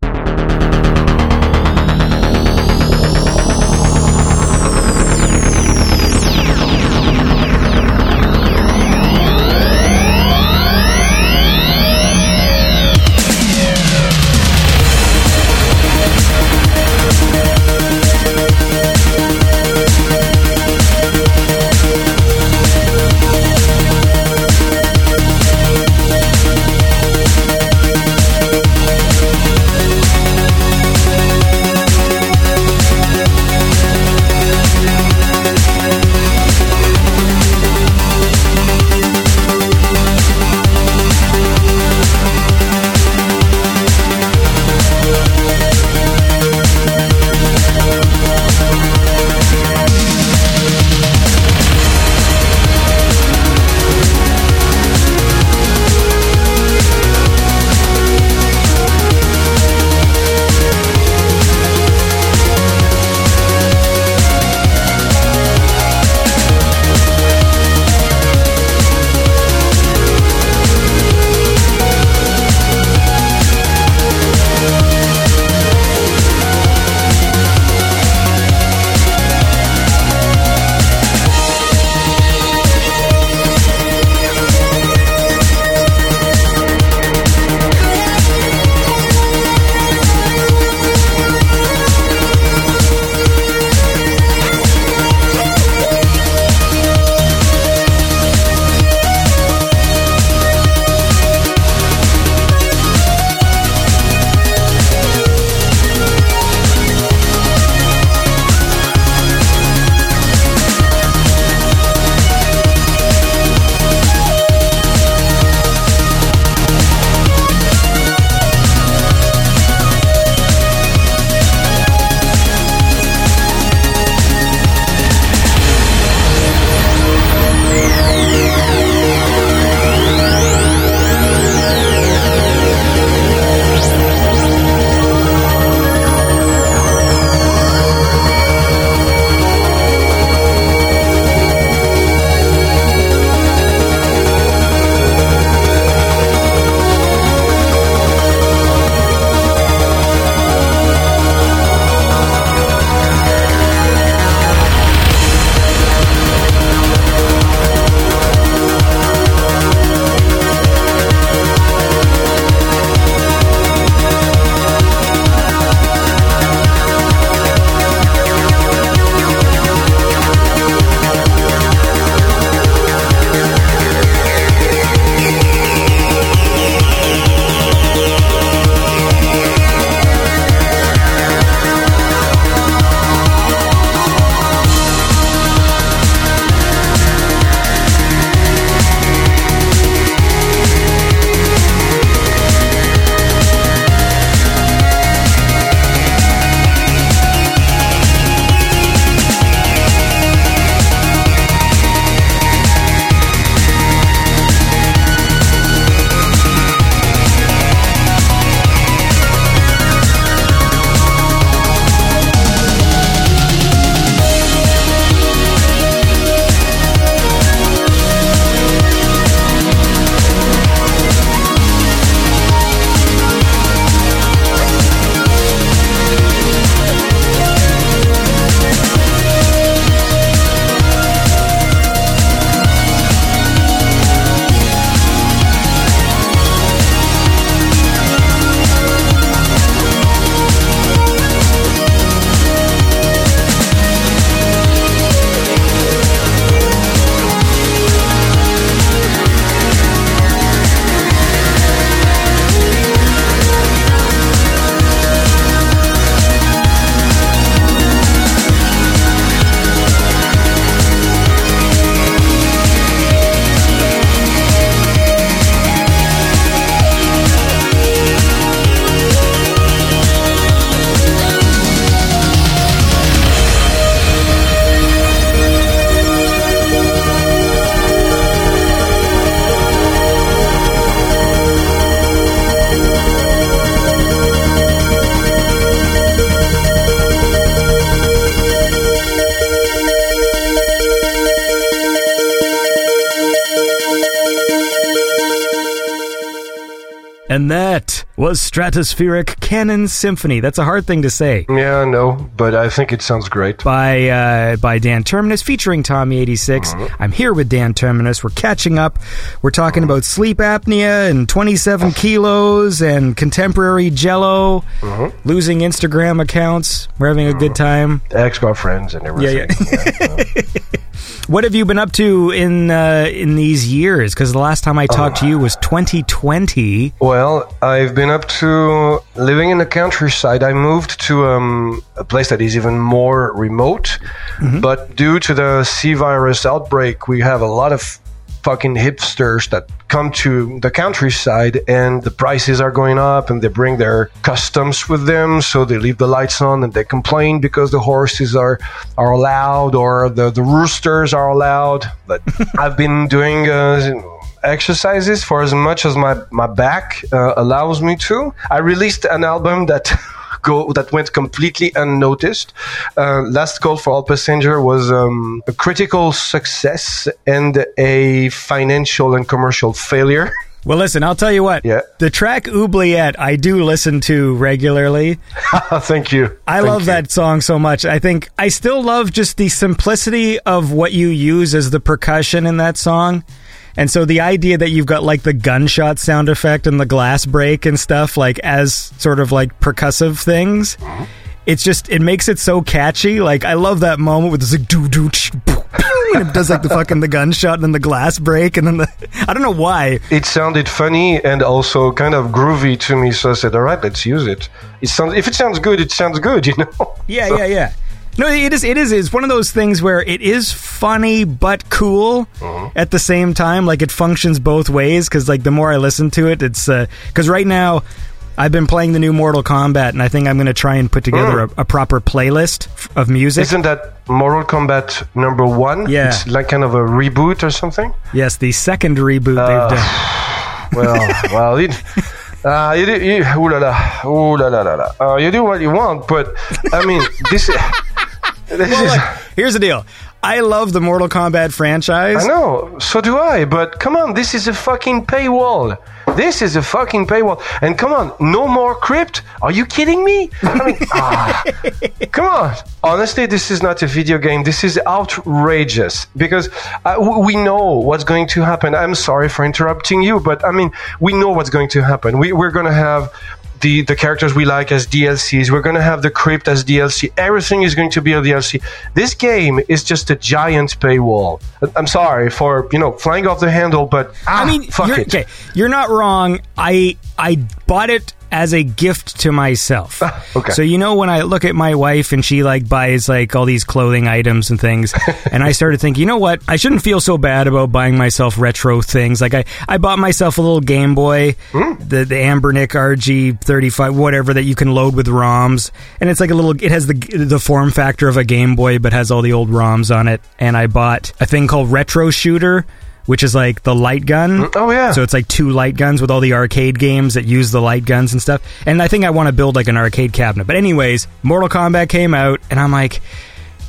Stratospheric Cannon Symphony. That's a hard thing to say. Yeah, I know, but I think it sounds great. By uh, by Dan Terminus, featuring Tommy eighty mm-hmm. I'm here with Dan Terminus. We're catching up. We're talking about sleep apnea and twenty seven kilos and contemporary Jello, mm-hmm. losing Instagram accounts. We're having a good mm-hmm. time. Ex girlfriends and everything. yeah. What have you been up to in uh, in these years? Because the last time I talked to you was 2020. Well, I've been up to living in the countryside. I moved to um, a place that is even more remote, but due to the C virus outbreak, we have a lot of fucking hipsters that come to the countryside and the prices are going up and they bring their customs with them. So they leave the lights on and they complain because the horses are are allowed or the, the roosters are allowed. But i've been doing uh, exercises for as much as my my back uh, allows me to. I released an album that go that went completely unnoticed. Uh, Last Call for All Passenger was um, a critical success and a financial and commercial failure. Well, listen, I'll tell you what. Yeah. The track Oubliette, I do listen to regularly. Thank you. I Thank love you. that song so much. I think I still love just the simplicity of what you use as the percussion in that song. And so the idea that you've got like the gunshot sound effect and the glass break and stuff like as sort of like percussive things, it's just it makes it so catchy. Like I love that moment with this like doo doo ch- poo, pew, and it does like the fucking the gunshot and then the glass break and then the I don't know why. It sounded funny and also kind of groovy to me, so I said, "All right, let's use it." It sounds if it sounds good, it sounds good, you know. Yeah, So- yeah, yeah. No, it is. It is. It's one of those things where it is funny but cool at the same time. Like it functions both ways. Because like the more I listen to it, it's because right now I've been playing the new Mortal Kombat, and I think I'm going to try and put together a, a proper playlist f- of music. Isn't that Mortal Kombat number one? Yeah. it's like kind of a reboot or something. yes, the second reboot they've done. well, well, you, uh, you do, you, ooh la la, ooh la la la la. Uh, you do what you want, but I mean, this, Look, here's the deal. I love the Mortal Kombat franchise. I know, so do I. But come on, this is a fucking paywall. This is a fucking paywall. And come on, no more crypt? Are you kidding me? I mean, ah, come on. Honestly, this is not a video game. This is outrageous because uh, w- we know what's going to happen. I'm sorry for interrupting you, but I mean, we know what's going to happen. We, we're going to have the, the characters we like as DLCs. We're going to have the crypt as DLC. Everything is going to be a DLC. This game is just a giant paywall. I'm sorry for you know flying off the handle, but ah, I mean, fuck it. okay, you're not wrong. I I bought it as a gift to myself. okay. So you know when I look at my wife and she like buys like all these clothing items and things, and I started thinking, you know what? I shouldn't feel so bad about buying myself retro things. Like I I bought myself a little Game Boy, Hmm. the the Anbernic RG thirty five whatever that you can load with ROMs, and it's like a little. It has the the form factor of a Game Boy, but has all the old ROMs on it. And I bought a thing called Retro Shooter. Which is like the light gun. Mm, oh, yeah. So it's like two light guns with all the arcade games that use the light guns and stuff. And I think I want to build like an arcade cabinet. But anyways, Mortal Kombat came out, and I'm like,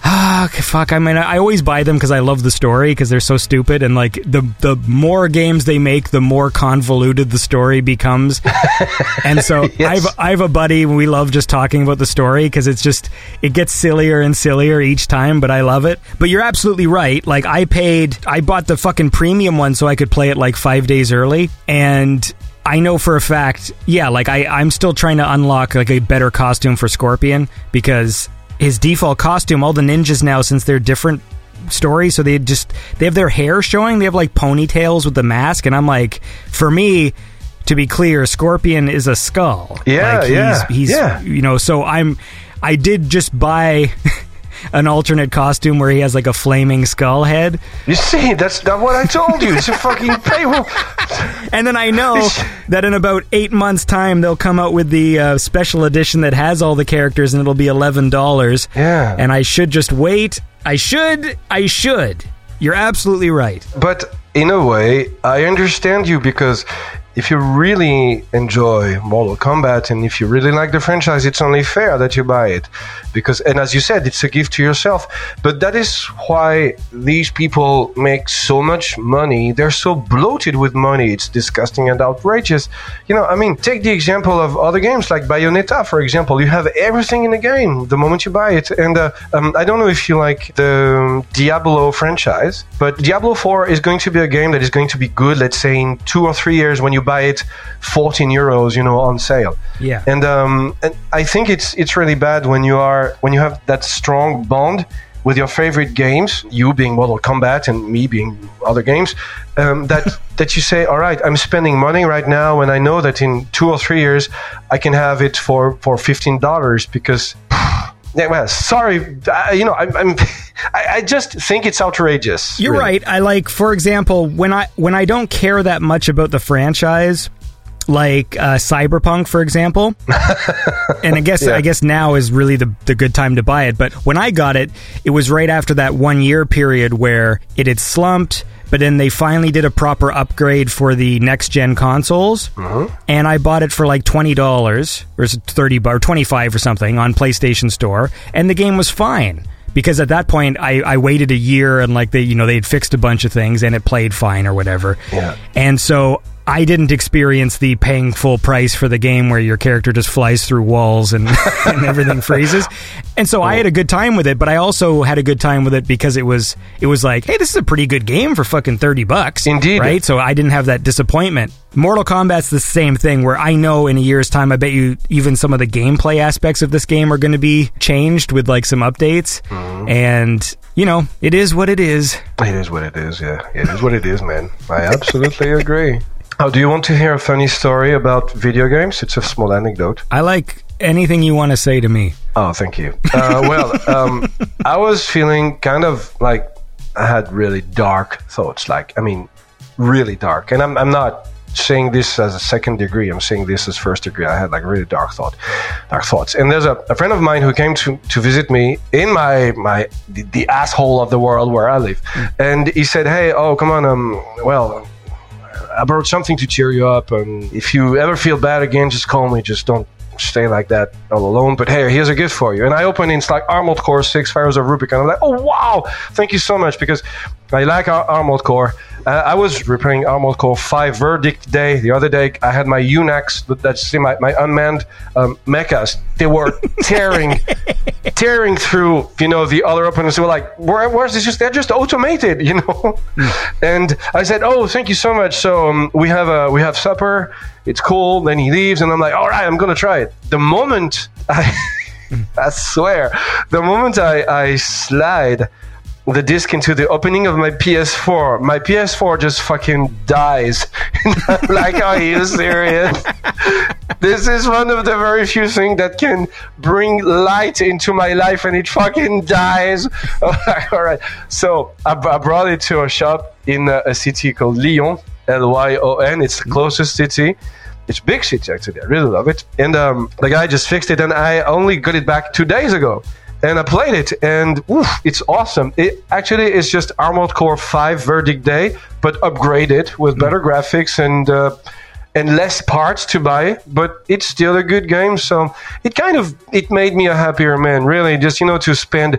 ah, fuck. I mean, I always buy them because I love the story because they're so stupid. And like the the more games they make, the more convoluted the story becomes. and so I have I have a buddy. We love just talking about the story because it's just it gets sillier and sillier each time. But I love it. But you're absolutely right. Like I paid, I bought the fucking premium one so I could play it like five days early, and I know for a fact, yeah, like I, I'm still trying to unlock like a better costume for Scorpion because his default costume, all the ninjas now, since they're different stories, so they just they have their hair showing, they have like ponytails with the mask, and I'm like, for me. To be clear, Scorpion is a skull. Yeah, like he's, yeah, he's yeah. you know. So I'm, I did just buy an alternate costume where he has like a flaming skull head, You see, that's not what I told you. It's a fucking paywall. And then I know that in about eight months' time, they'll come out with the uh, special edition that has all the characters, and it'll be eleven dollars. Yeah. And I should just wait. I should. I should. You're absolutely right. But in a way, I understand you because if you really enjoy Mortal Kombat and if you really like the franchise, it's only fair that you buy it. Because, and as you said, it's a gift to yourself. But that is why these people make so much money. They're so bloated with money. It's disgusting and outrageous. You know, I mean, take the example of other games like Bayonetta, for example. You have everything in the game the moment you buy it. And uh, um, I don't know if you like the Diablo franchise, but Diablo 4 is going to be a game that is going to be good, let's say, in two or three years when you buy it 14 euros, you know, on sale. Yeah. And um, and I think it's it's really bad when you are when you have that strong bond with your favorite games, you being Mortal Kombat and me being other games, um, that that you say, all right, I'm spending money right now, and I know that in two or three years I can have it for for fifteen dollars because. Yeah, well, sorry, uh, you know, I'm, I'm I, I just think it's outrageous. You're really. right. I like, for example, when I when I don't care that much about the franchise, like uh, Cyberpunk, for example. and I guess Yeah. I guess now is really the the good time to buy it. But when I got it, it was right after that one year period where it had slumped. But then they finally did a proper upgrade for the next gen consoles, and I bought it for like twenty dollars or thirty or twenty five or something on PlayStation Store, and the game was fine because at that point I, I waited a year and like they you know they had fixed a bunch of things and it played fine or whatever. Yeah. And so I didn't experience the paying full price for the game where your character just flies through walls and, and everything freezes. And so I had a good time with it, but I also had a good time with it because it was it was like, hey, this is a pretty good game for fucking 30 bucks. Indeed. Right? So I didn't have that disappointment. Mortal Kombat's the same thing where I know in a year's time I bet you even some of the gameplay aspects of this game are going to be changed with like some updates. Mm-hmm. And you know, it is what it is. It is what it is, yeah. It is what it is, man. I absolutely agree. Oh, do you want to hear a funny story about video games? It's a small anecdote. I like anything you want to say to me. Oh, thank you. Uh, well, um, I was feeling kind of like I had really dark thoughts. Like, I mean, really dark. And I'm, I'm not saying this as a second degree. I'm saying this as first degree. I had like really dark thought, dark thoughts. And there's a, a friend of mine who came to, to visit me in my my the, the asshole of the world where I live, and he said, "Hey, oh, come on, um, well." I brought something to cheer you up. And if you ever feel bad again, just call me. Just don't stay like that all alone. But hey, here's a gift for you. And I opened it, it's like Armored Core 6 Fires of. And I'm like, oh, wow. Thank you so much because I like Ar- Armored Core. Uh, I was replaying Armored Core 5 Verdict Day. The other day, I had my UNACs, that- that's my, my unmanned um, mechas. They were tearing, tearing through, you know, the other opponents. They were like, Where, where's this? Just They're just automated, you know? and I said, oh, thank you so much. So um, we have a, we have supper. It's cool. Then he leaves, and I'm like, all right, I'm gonna try it. The moment I, I swear, the moment I, I slide the disc into the opening of my PS4, my PS4 just fucking dies. Like, are you serious? this is one of the very few things that can bring light into my life, and it fucking dies. all right. So I, brought it to a shop in a, a city called Lyon, L Y O N. It's the closest city. It's big city actually. I really love it. And um, the guy just fixed it, and I only got it back two days ago. And I played it, and oof, it's awesome. It actually is just Armored Core 5 Verdict Day, but upgraded with better graphics and uh, and less parts to buy. But it's still a good game. So it kind of it made me a happier man. Really, just you know to spend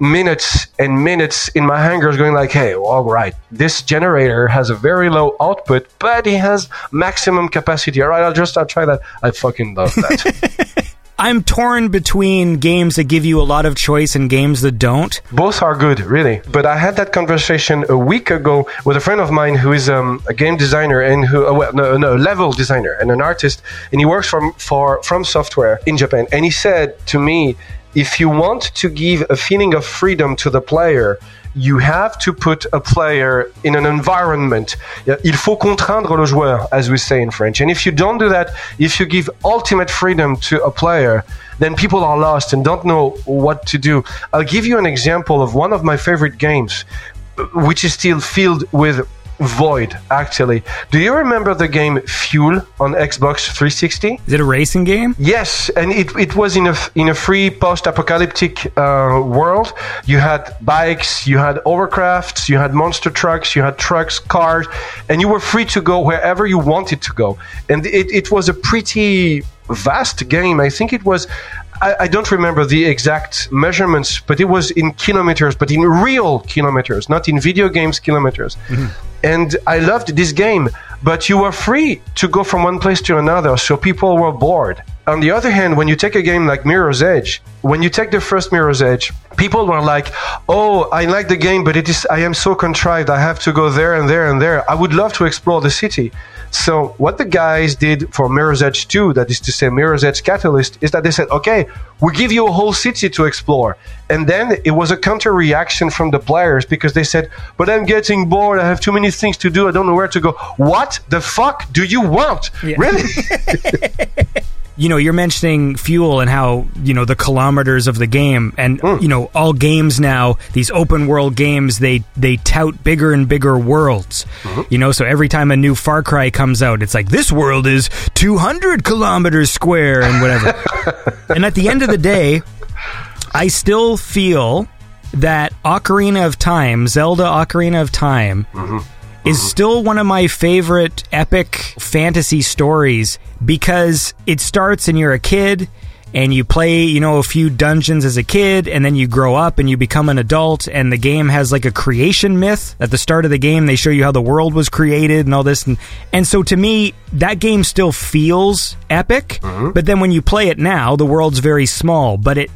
minutes and minutes in my hangars going like hey all right this generator has a very low output but it has maximum capacity all right i'll just i'll try that i fucking love that I'm torn between games that give you a lot of choice and games that don't. both are good really. But i had that conversation a week ago with a friend of mine who is um, a game designer and who uh, well no, no level designer and an artist. And he works from for from software in japan. And he said to me if you want to give a feeling of freedom to the player you have to put a player in an environment. Il faut contraindre le joueur, as we say in French. And if you don't do that, if you give ultimate freedom to a player, then people are lost and don't know what to do. I'll give you an example of one of my favorite games, which is still filled with void. Actually, do you remember the game Fuel on Xbox 360? Is it a racing game? Yes, and it, it was in a in a free post-apocalyptic uh, world. You had bikes, you had overcrafts, you had monster trucks, you had trucks, cars, and you were free to go wherever you wanted to go. And it, it was a pretty vast game. I think it was. I, I don't remember the exact measurements, but it was in kilometers, but in real kilometers, not in video games kilometers. Mm-hmm. And I loved this game, but you were free to go from one place to another, so people were bored. On the other hand, when you take a game like Mirror's Edge, when you take the first Mirror's Edge, people were like, "Oh, I like the game, but it is I am so contrived. I have to go there and there and there. I would love to explore the city." So what the guys did for Mirror's Edge 2, that is to say Mirror's Edge Catalyst, is that they said, okay, we give you a whole city to explore. And then it was a counter reaction from the players because they said, but I'm getting bored. I have too many things to do. I don't know where to go. What the fuck do you want? Yeah. Really? you know, you're mentioning fuel and how, you know, the kilometers of the game and, hmm. you know, all games now, these open world games, they, they tout bigger and bigger worlds. Hmm. You know, so every time a new Far Cry comes out, it's like, this world is 200 kilometers square and whatever. and at the end of the day, I still feel that Ocarina of Time, Zelda Ocarina of Time, mm-hmm. Is uh-huh. still one of my favorite epic fantasy stories because it starts and you're a kid and you play, you know, a few dungeons as a kid and then you grow up and you become an adult and the game has like a creation myth. At the start of the game, they show you how the world was created and all this. And, and so to me, that game still feels epic, mm-hmm. but then when you play it now, the world's very small, but it,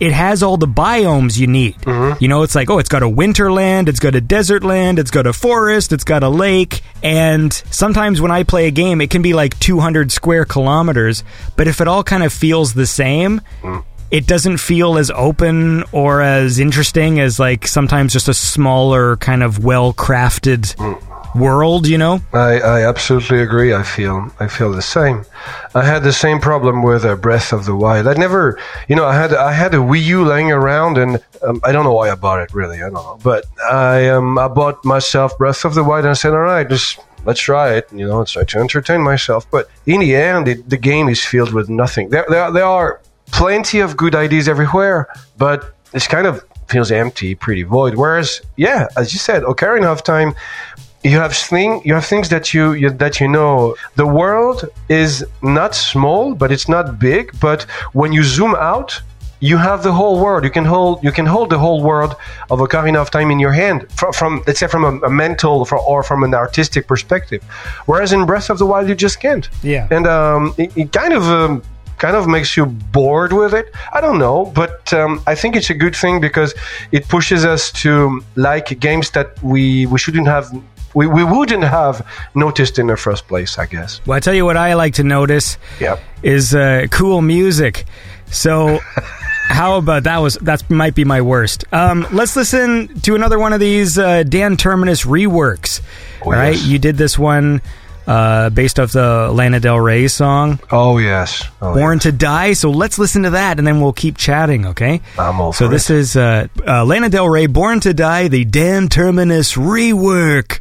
it has all the biomes you need. Mm-hmm. You know, it's like, oh, it's got a winter land, it's got a desert land, it's got a forest, it's got a lake. And sometimes when I play a game, it can be like 200 square kilometers. But if it all kind of feels the same, mm. it doesn't feel as open or as interesting as like sometimes just a smaller, kind of well crafted mm. World, you know? I, I absolutely agree. I feel I feel the same. I had the same problem with uh, Breath of the Wild. I never, you know, I had I had a Wii U laying around, and um, I don't know why I bought it. Really, I don't know. But I um I bought myself Breath of the Wild, and I said, all right, just let's try it. You know, let's try to entertain myself. But in the end, it, the game is filled with nothing. There there there are plenty of good ideas everywhere, but it's kind of feels empty, pretty void. Whereas, yeah, as you said, Ocarina of Time you have thing you have things that you, you that you know the world is not small but it's not big but when you zoom out you have the whole world you can hold you can hold the whole world of a Ocarina of Time in your hand from, from let's say from a, a mental for, or from an artistic perspective whereas in Breath of the Wild you just can't Yeah. and um, it, it kind of um, kind of makes you bored with it. I don't know, but um, I think it's a good thing because it pushes us to like games that we we shouldn't have. We, we wouldn't have noticed in the first place, I guess. Well, I tell you what I like to notice Yep. is uh, cool music. So, how about that? Was that might be my worst. Um, let's listen to another one of these uh, Dan Terminus reworks. Oh, All right, yes. you did this one uh, based off the Lana Del Rey song Oh yes. Oh, "Born to Die." So let's listen to that, and then we'll keep chatting. Okay. I'm all So for this it. is uh, uh, Lana Del Rey, "Born to Die," the Dan Terminus rework.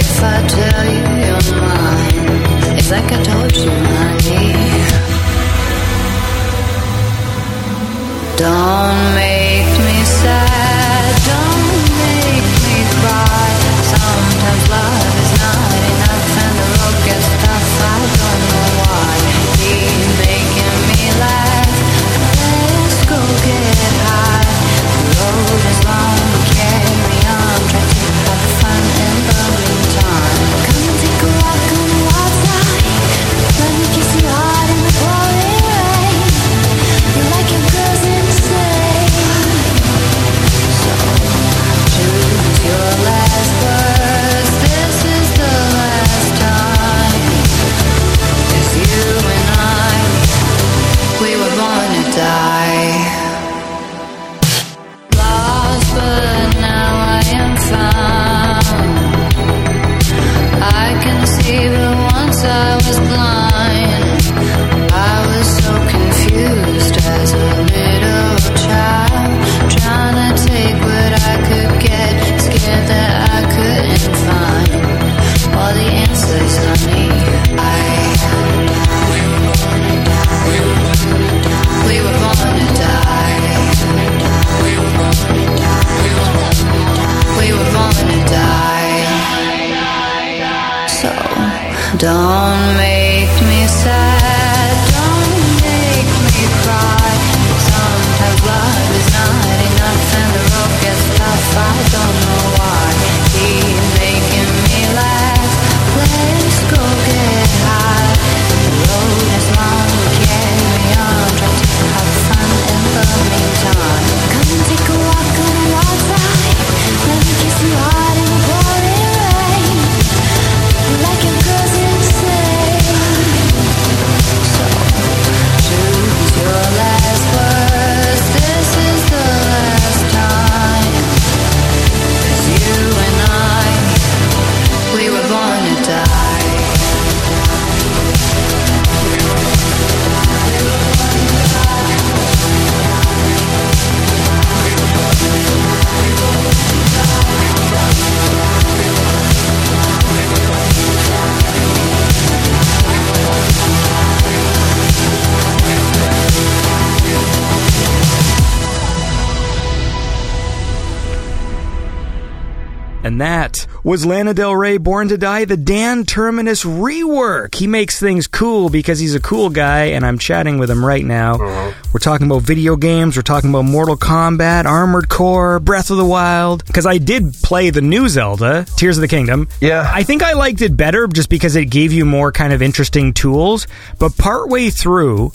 If I tell you you're mine, it's like I told you, honey. Don't make was Lana Del Rey Born to Die, the Dan Terminus rework. He makes things cool because he's a cool guy, and I'm chatting with him right now. Uh-huh. We're talking about video games, we're talking about Mortal Kombat, Armored Core, Breath of the Wild. Because I did play the new Zelda, Tears of the Kingdom. Yeah. I think I liked it better just because it gave you more kind of interesting tools. But partway through,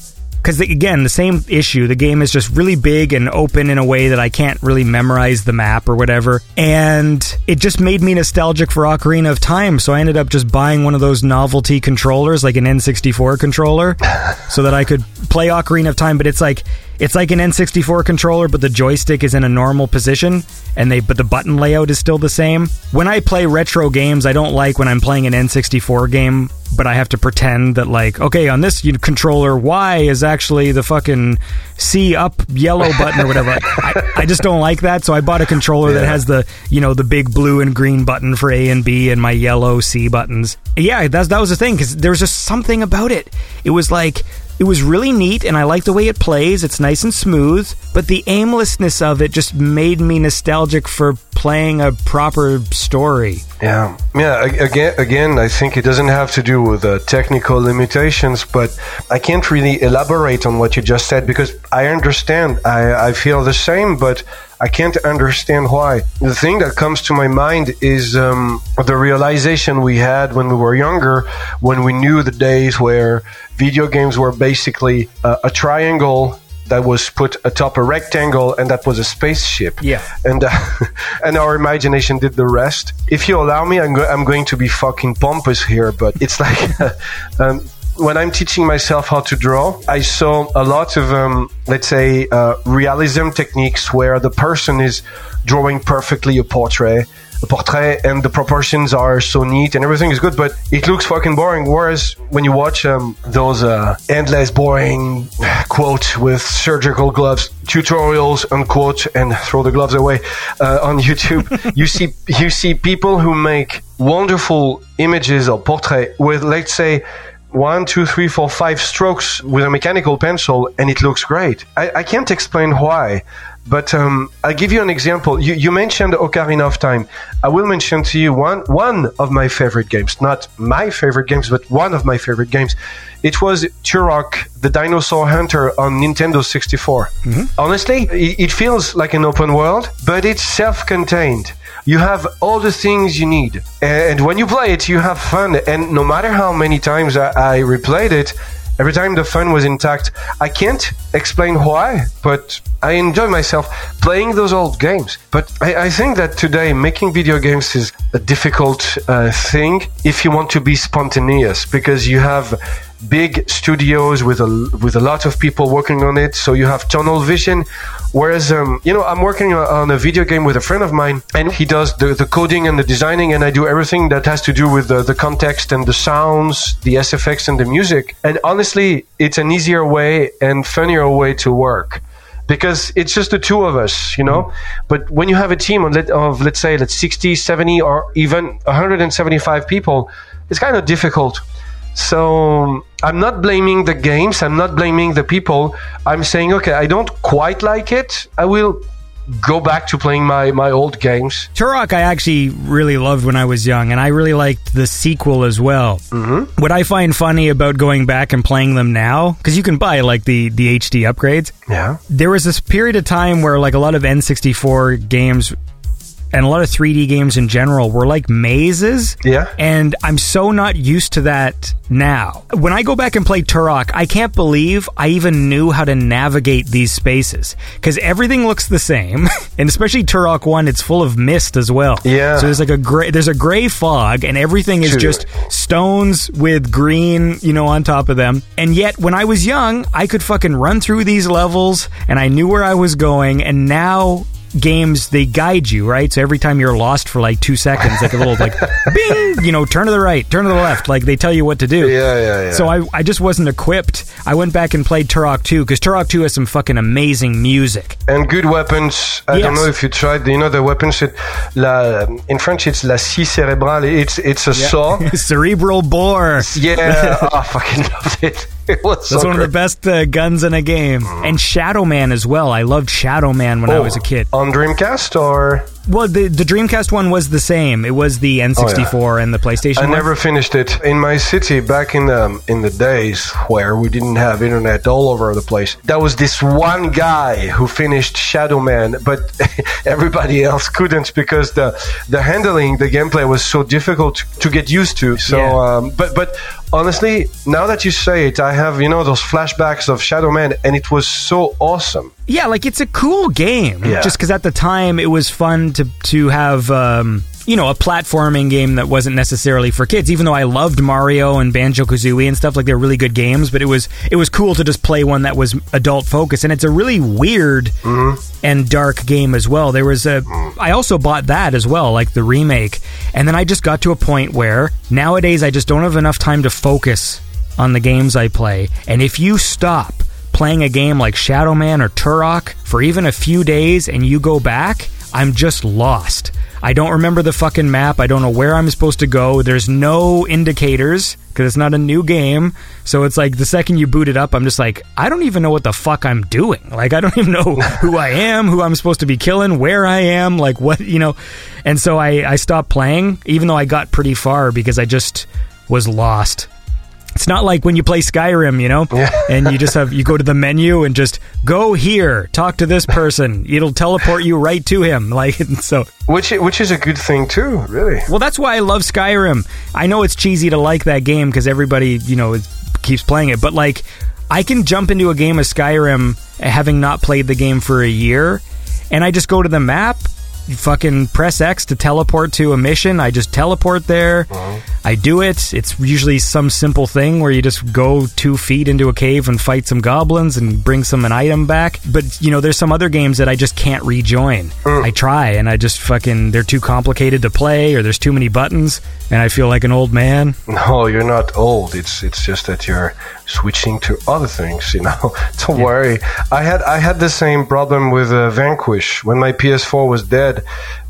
because again, the same issue. The game is just really big and open in a way that I can't really memorize the map or whatever. And it just made me nostalgic for Ocarina of Time. So I ended up just buying one of those novelty controllers, like an N64 controller, so that I could play Ocarina of Time. But it's like it's like an N64 controller, but the joystick is in a normal position, and they but the button layout is still the same. When I play retro games, I don't like when I'm playing an N64 game, but I have to pretend that like okay, on this controller, Y is actually the fucking C up yellow button or whatever. I, I just don't like that, so I bought a controller that has the you know the big blue and green button for A and B and my yellow C buttons. Yeah, that's that was the thing because there was just something about it. It was like it was really neat and I like the way it plays. It's nice and smooth, but the aimlessness of it just made me nostalgic for playing a proper story. Yeah, yeah. Again, again, I think it doesn't have to do with uh, technical limitations, but I can't really elaborate on what you just said because I understand. I, I feel the same, but I can't understand why. The thing that comes to my mind is um, the realization we had when we were younger, when we knew the days where video games were basically uh, a triangle that was put atop a rectangle and that was a spaceship Yeah. and uh, and our imagination did the rest. If you allow me, I'm, go- I'm going to be fucking pompous here, but it's like um, when I'm teaching myself how to draw, I saw a lot of um, let's say uh, realism techniques where the person is drawing perfectly a portrait. A portrait and the proportions are so neat and everything is good, but it looks fucking boring. Whereas when you watch um, those uh, endless boring quote with surgical gloves tutorials unquote and throw the gloves away uh, on YouTube, you see you see people who make wonderful images or portrait with let's say one, two, three, four, five strokes with a mechanical pencil, and it looks great. I, I can't explain why, but um, I'll give you an example. You, you mentioned Ocarina of Time. I will mention to you one one of my favorite games, not my favorite games, but one of my favorite games. It was Turok, the Dinosaur Hunter on Nintendo 64. Honestly, it, it feels like an open world, but it's self-contained. You have all the things you need, and when you play it, you have fun. And no matter how many times I, I replayed it, every time the fun was intact. I can't explain why, but I enjoy myself playing those old games. But I, I think that today making video games is a difficult uh, thing if you want to be spontaneous because you have big studios with a with a lot of people working on it so you have tunnel vision whereas um, you know i'm working on- on a video game with a friend of mine and he does the, the coding and the designing and i do everything that has to do with the, the context and the sounds the sfx and the music and honestly it's an easier way and funnier way to work because it's just the two of us, you know. But when you have a team of, let, of let's say, let's 60, 70, or even 175 people, it's kind of difficult. So I'm not blaming the games. I'm not blaming the people. I'm saying, okay, I don't quite like it. I will go back to playing my my old games. Turok, I actually really loved when I was young, and I really liked the sequel as well. Mm-hmm. What I find funny about going back and playing them now, because you can buy like the the HD upgrades. Yeah. There was this period of time where like a lot of N64 games and a lot of 3D games in general were like mazes. Yeah. And I'm so not used to that now. When I go back and play Turok, I can't believe I even knew how to navigate these spaces because everything looks the same, and especially Turok One, it's full of mist as well. Yeah. So there's like a gray, there's a gray fog, and everything is True. just stones with green, you know, on top of them. And yet, when I was young, I could fucking run through these levels, and I knew where I was going. And now games they guide you right so every time you're lost for like two seconds like a little like bing you know turn to the right turn to the left like they tell you what to do Yeah, yeah, yeah. so I, I just wasn't equipped i went back and played turok 2 because turok 2 has some fucking amazing music and good weapons. I don't know if you tried. You know the weapons. It, la, in French, it's la scie cérébrale. It's it's a saw. cerebral bore Yeah, oh, I fucking loved it. It was so that's one of the best uh, guns in a game. And shadow man as well. I loved shadow man when i Oh, was a kid. on Dreamcast or well the, the dreamcast one was the same it was the n64 and the playstation Oh, I one. never finished it in my city back in the in the days where we didn't have internet all over the place. There was this one guy who finished Shadow Man, but everybody else couldn't because the the handling, the gameplay was so difficult to, to get used to. So, Yeah. um, but but honestly, now that you say it, I have you know those flashbacks of Shadow Man, and it was so awesome. Yeah, like it's a cool game. Yeah. Just because at the time it was fun to to have um, you know a platforming game that wasn't necessarily for kids. Even though I loved Mario and Banjo Kazooie and stuff, like they're really good games. But it was it was cool to just play one that was adult focused, and it's a really weird and dark game as well. There was a I also bought that as well, like the remake, and then I just got to a point where nowadays I just don't have enough time to focus on the games I play, and if you stop playing a game like Shadow Man or Turok for even a few days and you go back, I'm just lost. I don't remember the fucking map. I don't know where I'm supposed to go. There's no indicators because it's not a new game. So it's like the second you boot it up, I'm just like, I don't even know what the fuck I'm doing. Like, I don't even know who I am, who I'm supposed to be killing, where I am, like what, you know. And so I, I stopped playing, even though I got pretty far because I just was lost. It's not like when you play Skyrim, you know, and you just have you go to the menu and just go here, talk to this person. It'll teleport you right to him. Like so. Which which is a good thing too, really. Well, that's why I love Skyrim. I know it's cheesy to like that game because everybody, you know, is, keeps playing it, but like I can jump into a game of Skyrim having not played the game for a year, and I just go to the map. Fucking press X to teleport to a mission. I just teleport there. Uh-huh. I do it. It's usually some simple thing where you just go two feet into a cave and fight some goblins and bring some an item back. But you know, there's some other games that I just can't rejoin. I try and I just fucking they're too complicated to play or there's too many buttons and I feel like an old man. No, you're not old. It's it's just that you're switching to other things. You know, don't worry. I had I had the same problem with uh, Vanquish when my PS4 was dead.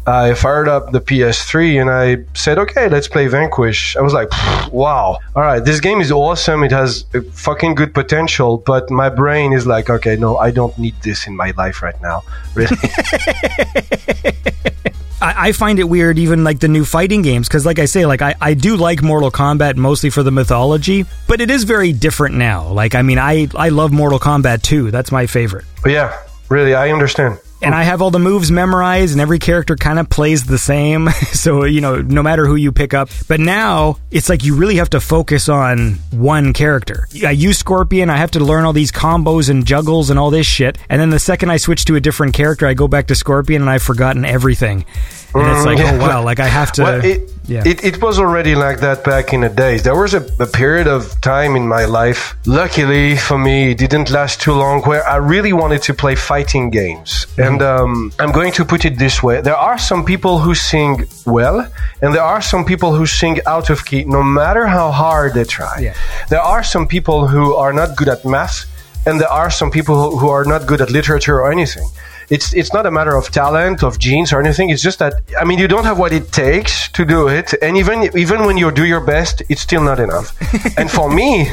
I fired up the PS3 and I said, "Okay, let's play Vanquish." I was like, "Wow, all right, this game is awesome. It has fucking good potential." But my brain is like, "Okay, no, I don't need this in my life right now." Really? I, I find it weird, even like the new fighting games, because like I say, like I, I do like Mortal Kombat mostly for the mythology, but it is very different now. Like I mean, I I love Mortal Kombat 2. That's my favorite. But yeah, really, I understand. And I have all the moves memorized, and every character kind of plays the same. so, you know, no matter who you pick up. But now, it's like you really have to focus on one character. I use Scorpion, I have to learn all these combos and juggles and all this shit. And then the second I switch to a different character, I go back to Scorpion and I've forgotten everything. And it's like, Mm, oh wow, like I have to. Well, it, yeah. it, it was already like that back in the days. There was a, a period of time in my life, luckily for me, it didn't last too long, where I really wanted to play fighting games. Mm-hmm. And um, I'm going to put it this way there are some people who sing well, and there are some people who sing out of key, no matter how hard they try. Yeah. There are some people who are not good at math, and there are some people who, who are not good at literature or anything. It's it's not a matter of talent, of genes, or anything. It's just that I mean, you don't have what it takes to do it, and even even when you do your best, it's still not enough. and for me,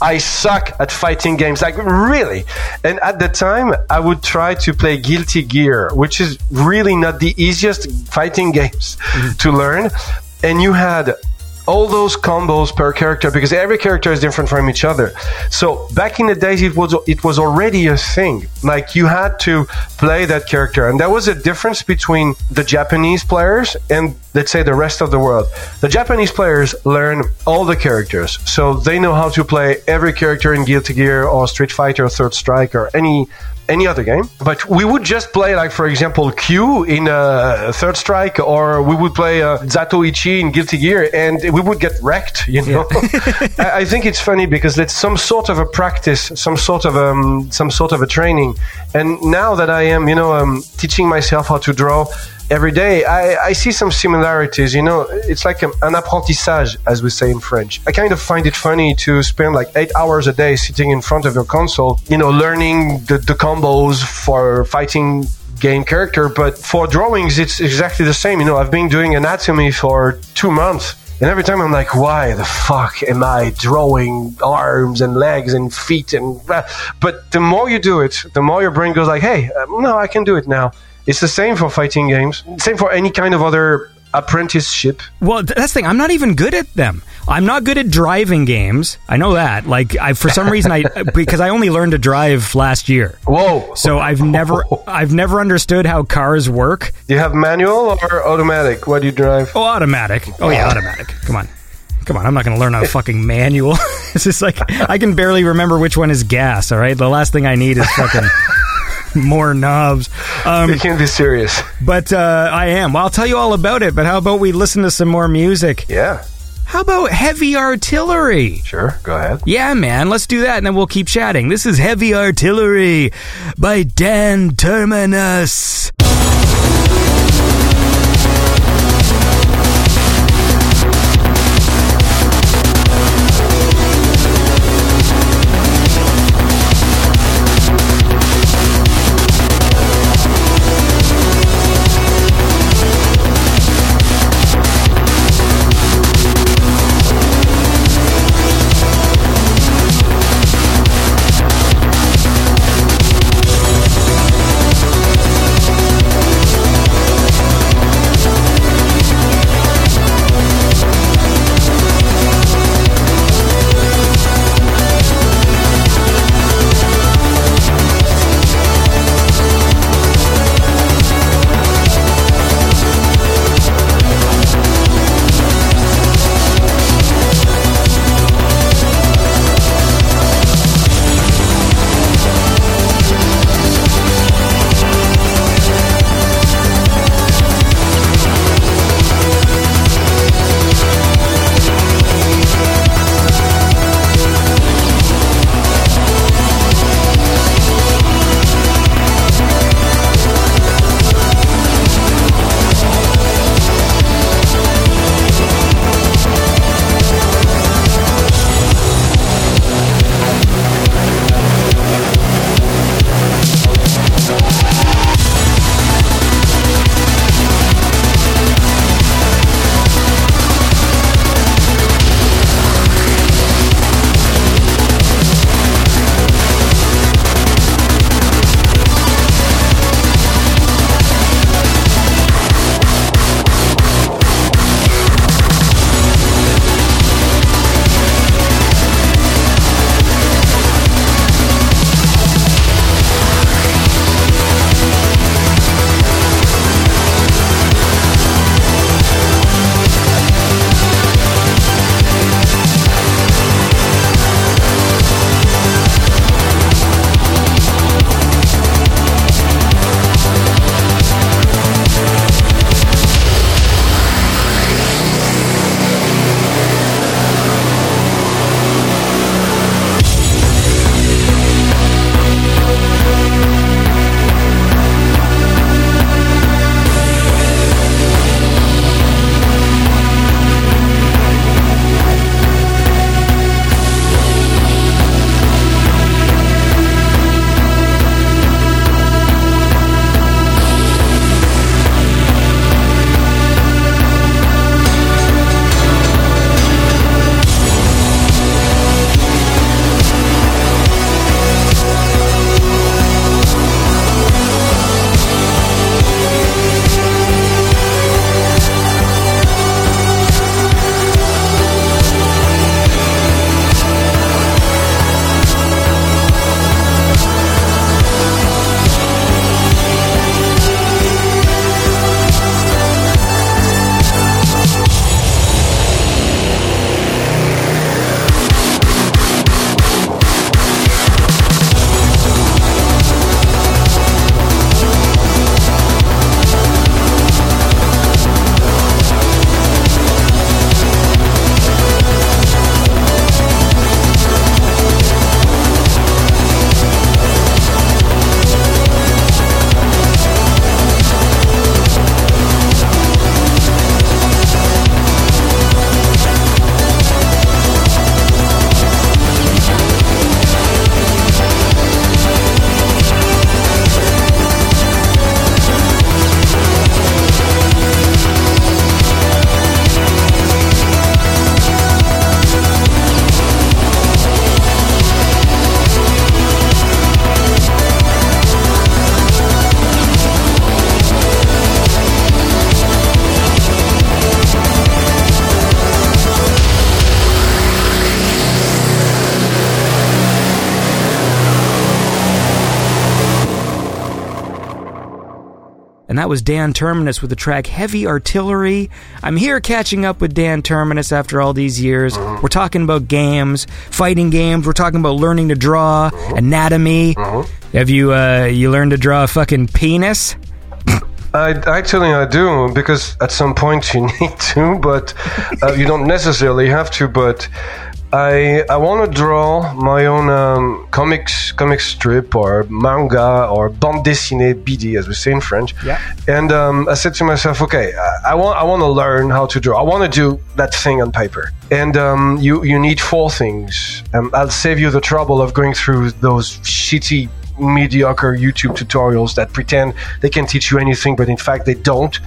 I suck at fighting games, like really. And at the time, I would try to play Guilty Gear, which is really not the easiest fighting games mm-hmm. to learn. And you had all those combos per character because every character is different from each other. So back in the days, it was it was already a thing. Like you had to play that character, and there was a difference between the Japanese players and let's say the rest of the world. The Japanese players learn all the characters, so they know how to play every character in Guilty Gear or Street Fighter, or Third Strike, or any any other game. But we would just play, like, for example, Q in uh, Third Strike, or we would play uh, Zatoichi in Guilty Gear, and we would get wrecked, you know? I, I think it's funny because it's some sort of a practice, some sort of um, some sort of a training. And now that I am, you know, um, teaching myself how to draw every day, I, I see some similarities. You know, it's like an apprentissage, as we say in French. I kind of find it funny to spend like eight hours a day sitting in front of your console, you know, learning the, the combos for fighting game character. But for drawings, it's exactly the same. You know, I've been doing anatomy for two months. And every time I'm like, why the fuck am I drawing arms and legs and feet and? But the more you do it, the more your brain goes like, hey, um, no, I can do it now. It's the same for fighting games. Same for any kind of other apprenticeship. Well, th- that's the thing. I'm not even good at them. I'm not good at driving games. I know that. Like, I for some reason, I because I only learned to drive last year. Whoa! So I've never, I've never understood how cars work. Do you have manual or automatic? What do you drive? Oh, automatic. Oh yeah, automatic. Come on. Come on, I'm not going to learn a fucking manual. it's just like I can barely remember which one is gas. All right, the last thing I need is fucking more knobs. Um, You can't be serious. but uh, I am. Well, I'll tell you all about it. But how about we listen to some more music? Yeah, How about heavy artillery? sure. Go ahead. Yeah, man, let's do that and then we'll keep chatting. This is Heavy Artillery by Dan Terminus. That was Dan Terminus with the track Heavy Artillery. I'm here catching up with Dan Terminus after all these years. We're talking about games, fighting games. We're talking about learning to draw, anatomy. Have you uh, you learned to draw a fucking penis? I actually I do because at some point you need to, but uh, you don't necessarily have to. But I I want to draw my own um, comics comic strip or manga or bande dessinée BD as we say in French. Yeah. And um, I said to myself, okay, I, I want I want to learn how to draw. I want to do that thing on paper. And um, you you need four things. Um, I'll save you the trouble of going through those shitty mediocre YouTube tutorials that pretend they can teach you anything, but in fact they don't.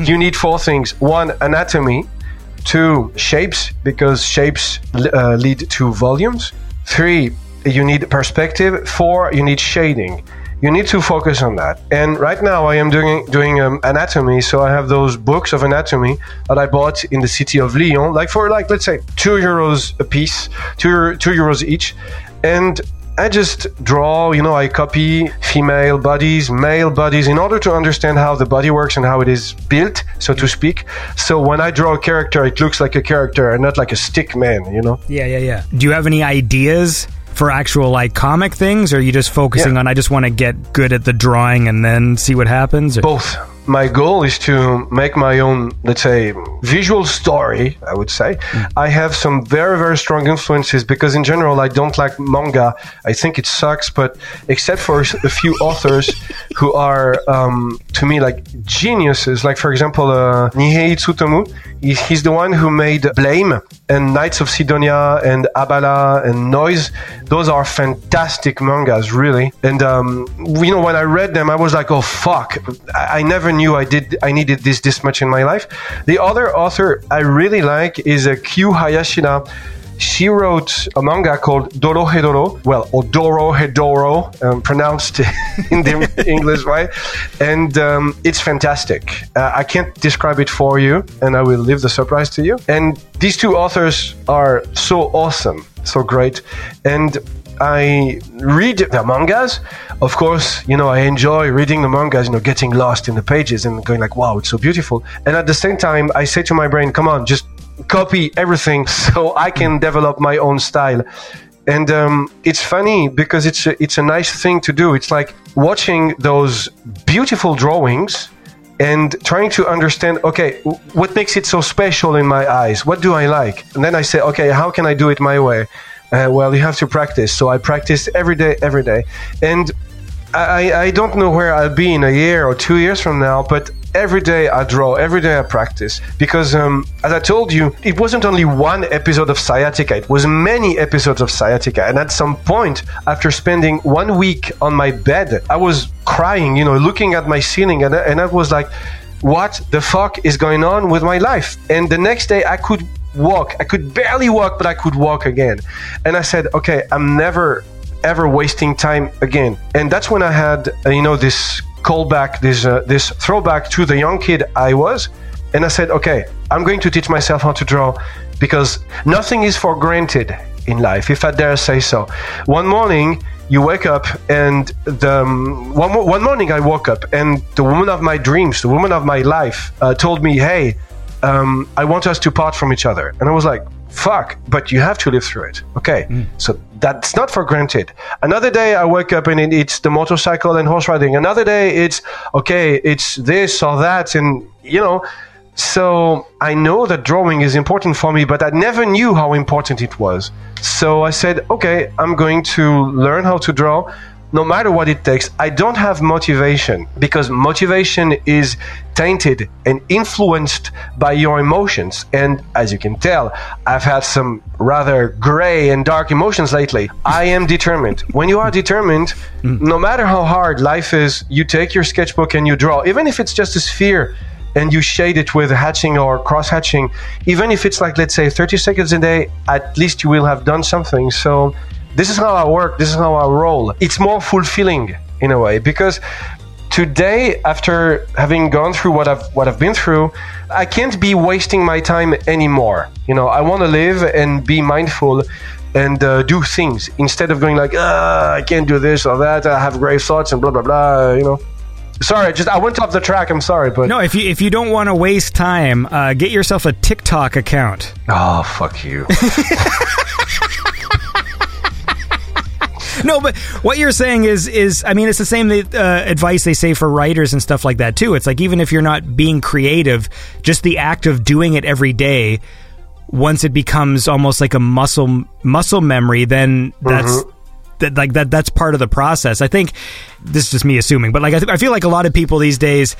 you need four things: one, anatomy; two, shapes, because shapes uh, lead to volumes; three, you need perspective; four, you need shading. You need to focus on that. And right now, I am doing doing um, anatomy, so I have those books of anatomy that I bought in the city of Lyon, like for like let's say two euros a piece, two two euros each, and I just draw, you know, I copy female bodies, male bodies in order to understand how the body works and how it is built, so to speak. So when I draw a character, it looks like a character and not like a stick man, you know? Yeah, yeah, yeah. Do you have any ideas for actual like comic things, or are you just focusing Yeah. on I just want to get good at the drawing and then see what happens? Or- Both. My goal is to make my own, let's say, visual story, I would say. I have some very, very strong influences because in general, I don't like manga. I think it sucks, but except for a few authors who are, um, to me, like geniuses, like for example, uh, Nihei Tsutomu, he- he's the one who made Blame and Knights of Sidonia and Abara and Noise. Those are fantastic mangas, really. And, um, you know, when I read them, I was like, oh, fuck. I, I never knew I did, I needed this this much in my life. The other author I really like is a Q Hayashida. She wrote a manga called Dorohedoro, well, or Dorohedoro, um, pronounced in the English way. And um, it's fantastic. Uh, I can't describe it for you, and I will leave the surprise to you. And these two authors are so awesome, so great. And I read the mangas. Of course, you know, I enjoy reading the mangas, you know, getting lost in the pages and going like, wow, it's so beautiful. And at the same time, I say to my brain, come on, just copy everything so I can develop my own style. And um, it's funny because it's a, it's a nice thing to do. It's like watching those beautiful drawings and trying to understand okay what makes it so special in my eyes? What do i like? And then i say okay how can i do it my way? Uh, well you have to practice. So i practice every day every day. And I, I don't know where I'll be in a year or two years from now, but every day I draw, every day I practice. Because, um, as I told you, it wasn't only one episode of sciatica, it was many episodes of sciatica. And at some point, after spending one week on my bed, I was crying, you know, looking at my ceiling, and, I- and I was like, what the fuck is going on with my life? And the next day, I could walk. I could barely walk, but I could walk again. And I said, okay, I'm never ever wasting time again. And that's when I had, uh, you know, this callback, this uh, this throwback to the young kid I was. And I said, okay, I'm going to teach myself how to draw because nothing is for granted in life, if I dare say so. One morning, you wake up and the um, one, one morning I woke up and the woman of my dreams, the woman of my life, uh, told me, "Hey, um, I want us to part from each other." And I was like, "Fuck!" But you have to live through it. Okay, mm. so that's not for granted. Another day I wake up and it's the motorcycle and horse riding. Another day it's okay, it's this or that, and you know. So I know that drawing is important for me, but I never knew how important it was. So I said, okay, I'm going to learn how to draw no matter what it takes. I don't have motivation because motivation is tainted and influenced by your emotions. And as you can tell, I've had some rather gray and dark emotions lately. I am determined. When you are determined, hmm. no matter how hard life is, you take your sketchbook and you draw, even if it's just a sphere and you shade it with hatching or cross hatching, even if it's like, let's say, 30 seconds a day, at least you will have done something. So, this is how I work, this is how I roll. It's more fulfilling in a way because today, after having gone through what I've, what I've been through, I can't be wasting my time anymore. You know, I want to live and be mindful and uh, do things instead of going like, ah, I can't do this or that, I have grave thoughts and blah, blah, blah, you know. sorry, just I went off the track. I'm sorry, but No, if you if you don't want to waste time, uh, get yourself a TikTok account. oh fuck you. No, but what you're saying is is I mean it's the same uh, advice they say for writers and stuff like that too. It's like even if you're not being creative, just the act of doing it every day, once it becomes almost like a muscle muscle memory, then that's. That, like that that's part of the process. I think this is just me assuming, but like I, th- I feel like a lot of people these days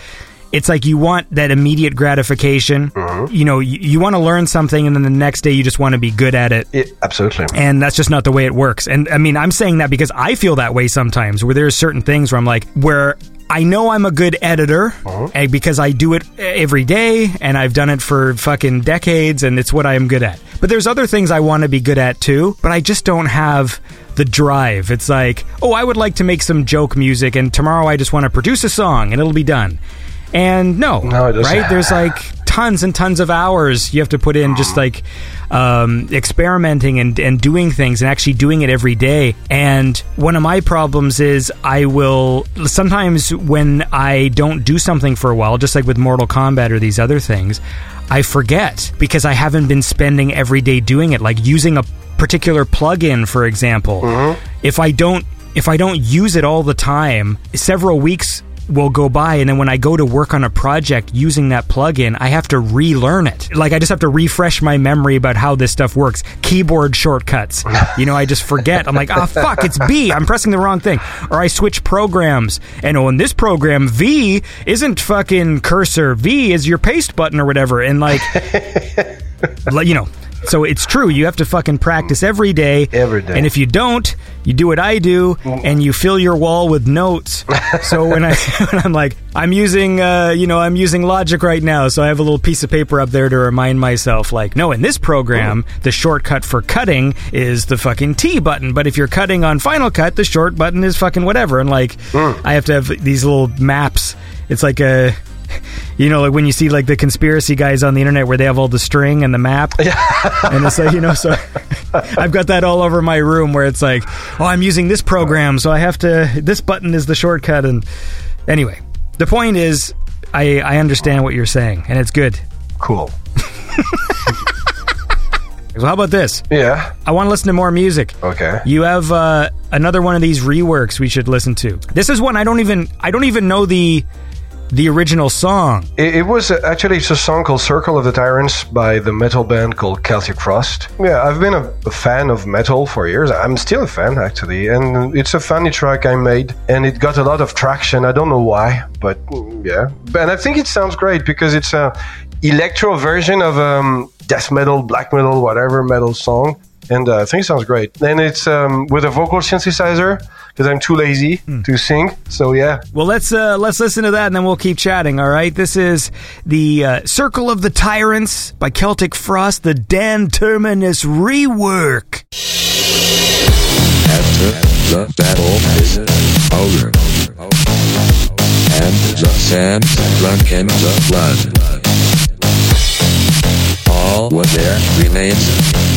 it's like you want that immediate gratification. Mm-hmm. You know, you, you want to learn something and then the next day you just want to be good at it Yeah, absolutely. and that's just not the way it works. And I mean, I'm saying that because I feel that way sometimes, where there's certain things where I'm like, where I know I'm a good editor and because I do it eh, every day and I've done it for fucking decades and it's what I am good at. But there's other things I want to be good at too, but I just don't have the drive. It's like, oh, I would like to make some joke music and tomorrow I just want to produce a song and it'll be done. And no, No, it right? There's like tons and tons of hours you have to put in just like um, experimenting and, and doing things and actually doing it every day. And one of my problems is I will sometimes when I don't do something for a while, just like with Mortal Kombat or these other things, I forget because I haven't been spending every day doing it, like using a particular plugin, for example. If I don't if I don't use it all the time, several weeks will go by and then when I go to work on a project using that plugin, I have to relearn it. Like I just have to refresh my memory about how this stuff works. Keyboard shortcuts. You know, I just forget. I'm like, "Ah, fuck, it's B. I'm pressing the wrong thing." Or I switch programs. And oh, in this program, V isn't fucking cursor. V is your paste button or whatever. And like, you know, so it's true. You have to fucking practice every day. Every day. And if you don't, you do what I do, and you fill your wall with notes. so when I when I'm like, I'm using, uh, you know, I'm using Logic right now, so I have a little piece of paper up there to remind myself, like, no, in this program, the shortcut for cutting is the fucking T button. But if you're cutting on Final Cut, the short button is fucking whatever. And like, I have to have these little maps. It's like a you know, like when you see like the conspiracy guys on the internet where they have all the string and the map, and it's like you know, so I've got that all over my room where it's like, oh, I'm using this program, so I have to. This button is the shortcut, and anyway, the point is, I I understand what you're saying, and it's good. Cool. So how about this? Yeah. I want to listen to more music. Okay. You have uh, another one of these reworks we should listen to. This is one I don't even I don't even know the the original song. It, it was uh, actually it's a song called "Circle of the Tyrants" by the metal band called Celtic Frost. Yeah, I've been a, a fan of metal for years. I'm still a fan actually, and it's a funny track I made, and it got a lot of traction. I don't know why, but mm, yeah, and I think it sounds great because it's a electro version of um, death metal, black metal, whatever metal song. And uh, I think it sounds great. And it's um, with a vocal synthesizer because I'm too lazy to sing. So yeah, Well, let's uh, let's listen to that, and then we'll keep chatting. All right. This is the uh, "Circle of the Tyrants" by Celtic Frost, the Dan Terminus rework. After the battle is over, and the sands drunk in the blood, all what there remains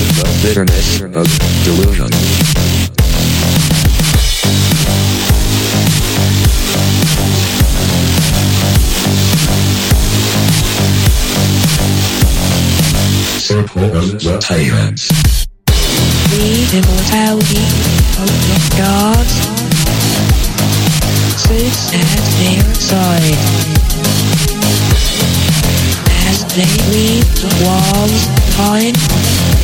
is the bitterness of delusion. Circle of the. The immortality of the gods sits at their side as they leave the walls behind.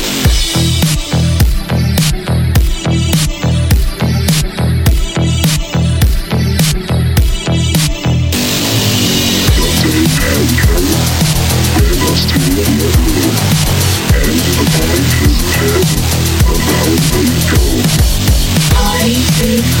Tyrants. I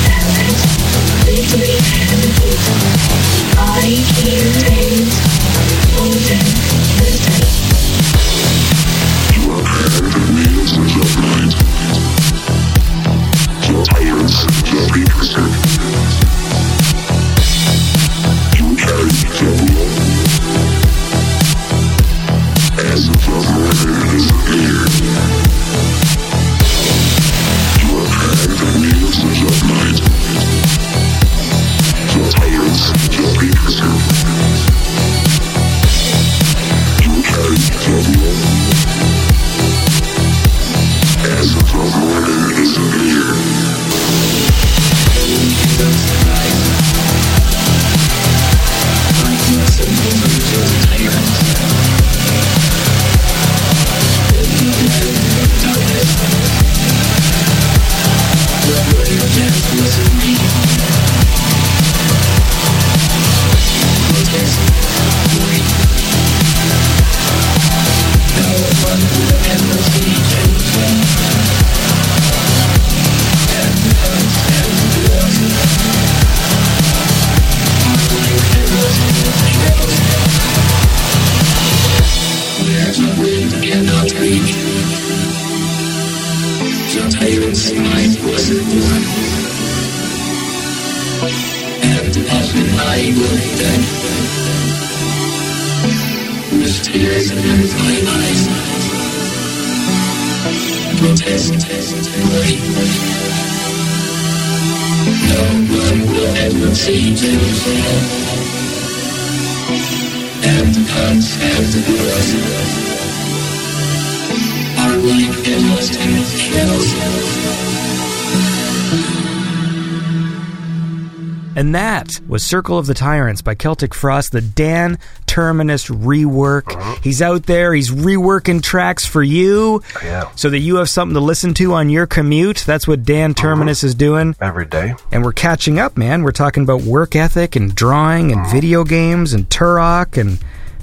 Circle of the Tyrants by Celtic Frost, the Dan Terminus rework. Uh-huh. He's out there, he's reworking tracks for you Yeah. so that you have something to listen to on your commute. That's what Dan uh-huh. Terminus is doing. Every day. And we're catching up, man. We're talking about work ethic and drawing and uh-huh. video games and Turok and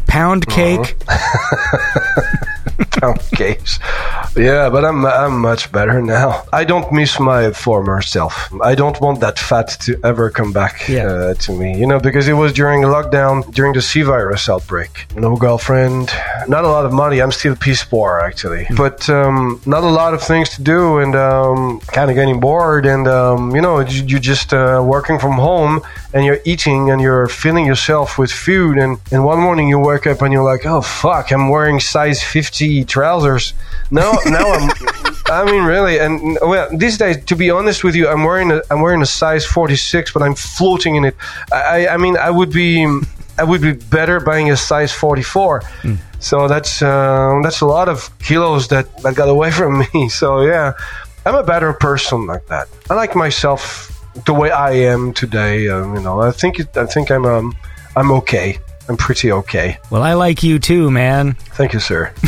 pound cake. pound cakes. Yeah, but I'm I'm much better now. I don't miss my former self. I don't want that fat to ever come back Yeah. uh, to me. You know, because it was during lockdown, during the C virus outbreak. No girlfriend, not a lot of money. I'm still piece poor actually, but um, not a lot of things to do, and um, kind of getting bored. And um, you know, you, you're just uh, working from home, and you're eating, and you're filling yourself with food. And and one morning you wake up and you're like, oh fuck, I'm wearing size 50 trousers. no now I'm. I mean, really, and well, these days, to be honest with you, I'm wearing a I'm wearing a size 46, but I'm floating in it. I I, mean, I would be I would be better buying a size 44. So that's uh, that's a lot of kilos that that got away from me. So yeah, I'm a better person like that. I like myself the way I am today. Um, you know, I think it, I think I'm um, I'm okay. I'm pretty okay. Well, I like you too, man. Thank you, sir.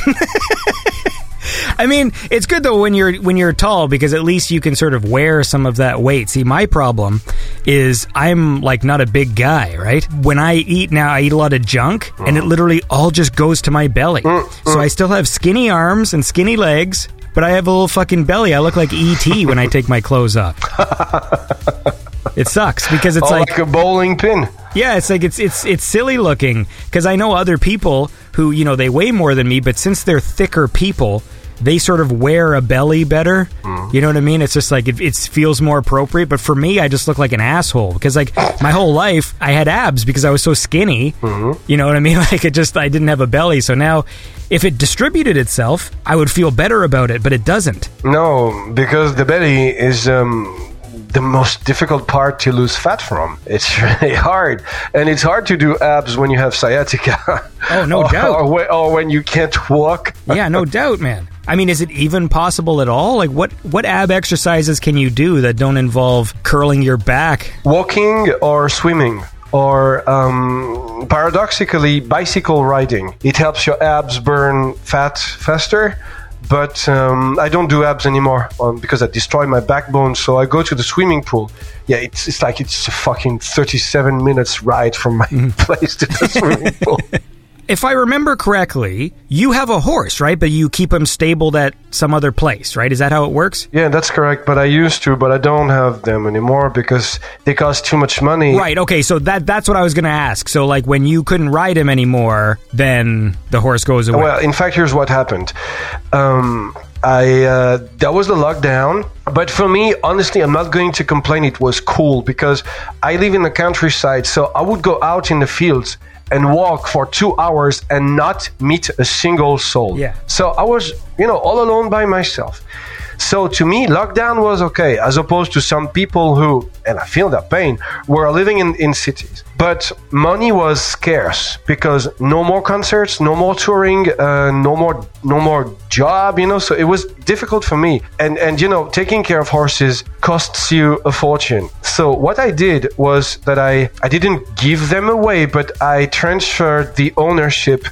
I mean, it's good though when you're when you're tall because at least you can sort of wear some of that weight. See, my problem is I'm like not a big guy, right? When I eat now, I eat a lot of junk, and it literally all just goes to my belly. So I still have skinny arms and skinny legs, but I have a little fucking belly. I look like ET when I take my clothes off. It sucks because it's Oh, like like a bowling pin. yeah, it's like it's it's it's silly looking because I know other people who you know they weigh more than me, but since they're thicker people, they sort of wear a belly better. You know what I mean? It's just like it, it feels more appropriate. But for me, I just look like an asshole because like my whole life I had abs because I was so skinny. You know what I mean? Like it just I didn't have a belly, so now. If it distributed itself, I would feel better about it, but it doesn't. No, because the belly is um, the most difficult part to lose fat from. It's really hard, and it's hard to do abs when you have sciatica. Oh, no or, doubt. Or, when- or when you can't walk. yeah, no doubt, man. I mean, is it even possible at all? Like, what what ab exercises can you do that don't involve curling your back? Walking or swimming. Or um, paradoxically, bicycle riding. It helps your abs burn fat faster. But um, I don't do abs anymore um, because I destroy my backbone. So I go to the swimming pool. Yeah, it's, it's like it's a fucking 37 minutes ride from my place to the swimming pool. If I remember correctly, you have a horse, right? But you keep him stabled at some other place, right? Is that how it works? Yeah, that's correct. But I used to, but I don't have them anymore because they cost too much money. Right. Okay. So that that's what I was going to ask. So like when you couldn't ride him anymore, then the horse goes away. Well, in fact, here's what happened. Um, I uh, that was the lockdown, but for me, honestly, I'm not going to complain. It was cool because I live in the countryside, so I would go out in the fields and walk for two hours and not meet a single soul. Yeah. So I was, you know, all alone by myself. So to me, lockdown was okay, as opposed to some people who, and I feel that pain, were living in, in cities. But money was scarce because no more concerts, no more touring, uh, no more no more job, you know. So it was difficult for me. And and you know, taking care of horses costs you a fortune. So what I did was that I I didn't give them away, but I transferred the ownership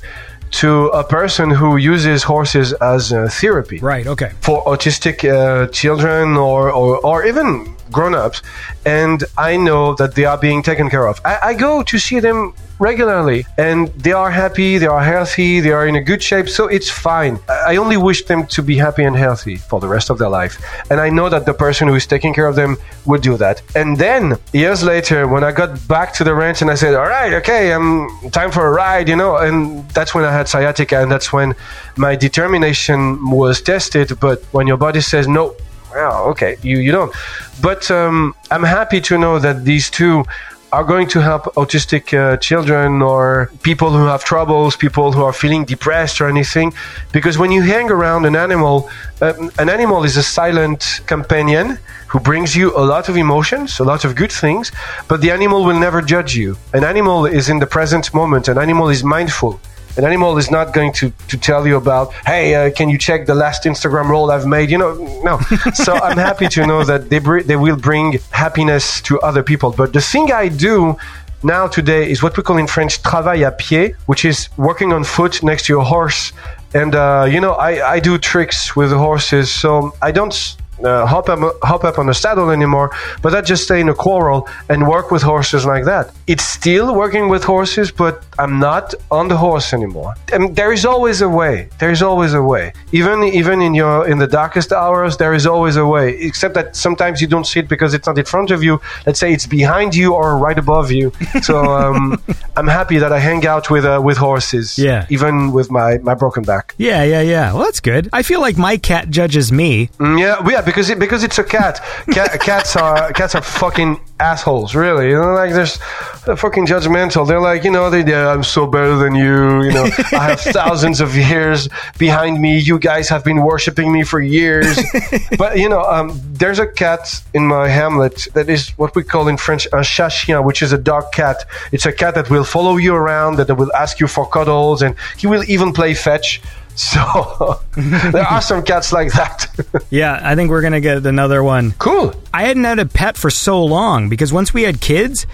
to a person who uses horses as uh, therapy right. Okay. for autistic uh, children or, or, or even grown-ups and I know that they are being taken care of. I, I go to see them regularly and they are happy they are healthy they are in a good shape so it's fine i only wish them to be happy and healthy for the rest of their life and i know that the person who is taking care of them would do that and then years later when i got back to the ranch and i said all right okay i'm time for a ride you know and that's when i had sciatica and that's when my determination was tested but when your body says no well, okay, you, you don't. But um, I'm happy to know that these two are going to help autistic uh, children or people who have troubles, people who are feeling depressed or anything. Because when you hang around an animal, um, an animal is a silent companion who brings you a lot of emotions, a lot of good things, but the animal will never judge you. An animal is in the present moment, an animal is mindful. An animal is not going to, to tell you about, hey, uh, can you check the last Instagram roll I've made? You know, no. so I'm happy to know that they, br- they will bring happiness to other people. But the thing I do now today is what we call in French travail à pied, which is working on foot next to a horse. And, uh, you know, I, I do tricks with the horses. So I don't uh, hop up hop up on the saddle anymore, but I just stay in a quarrel and work with horses like that. It's still working with horses, but I'm not on the horse anymore. And there is always a way. There is always a way. Even even in your in the darkest hours, there is always a way. Except that sometimes you don't see it because it's not in front of you. Let's say it's behind you or right above you. So um, I'm happy that I hang out with uh, with horses. Yeah. Even with my my broken back. Yeah, yeah, yeah. Well, that's good. I feel like my cat judges me. Mm, Yeah, yeah, because it, because it's a cat. cat. Cats are cats are fucking assholes, really. You know, like there's they're fucking judgmental. They're like, you know, they yeah, I'm so better than you. You know, I have thousands of years behind me. You guys have been worshiping me for years. but you know, um, there's a cat in my hamlet that is what we call in French un chat chien, which is a dog cat. It's a cat that will follow you around, that will ask you for cuddles, and he will even play fetch. So there are some cats like that. Yeah, I think we're gonna get another one. cool. I hadn't had a pet for so long because once we had kids,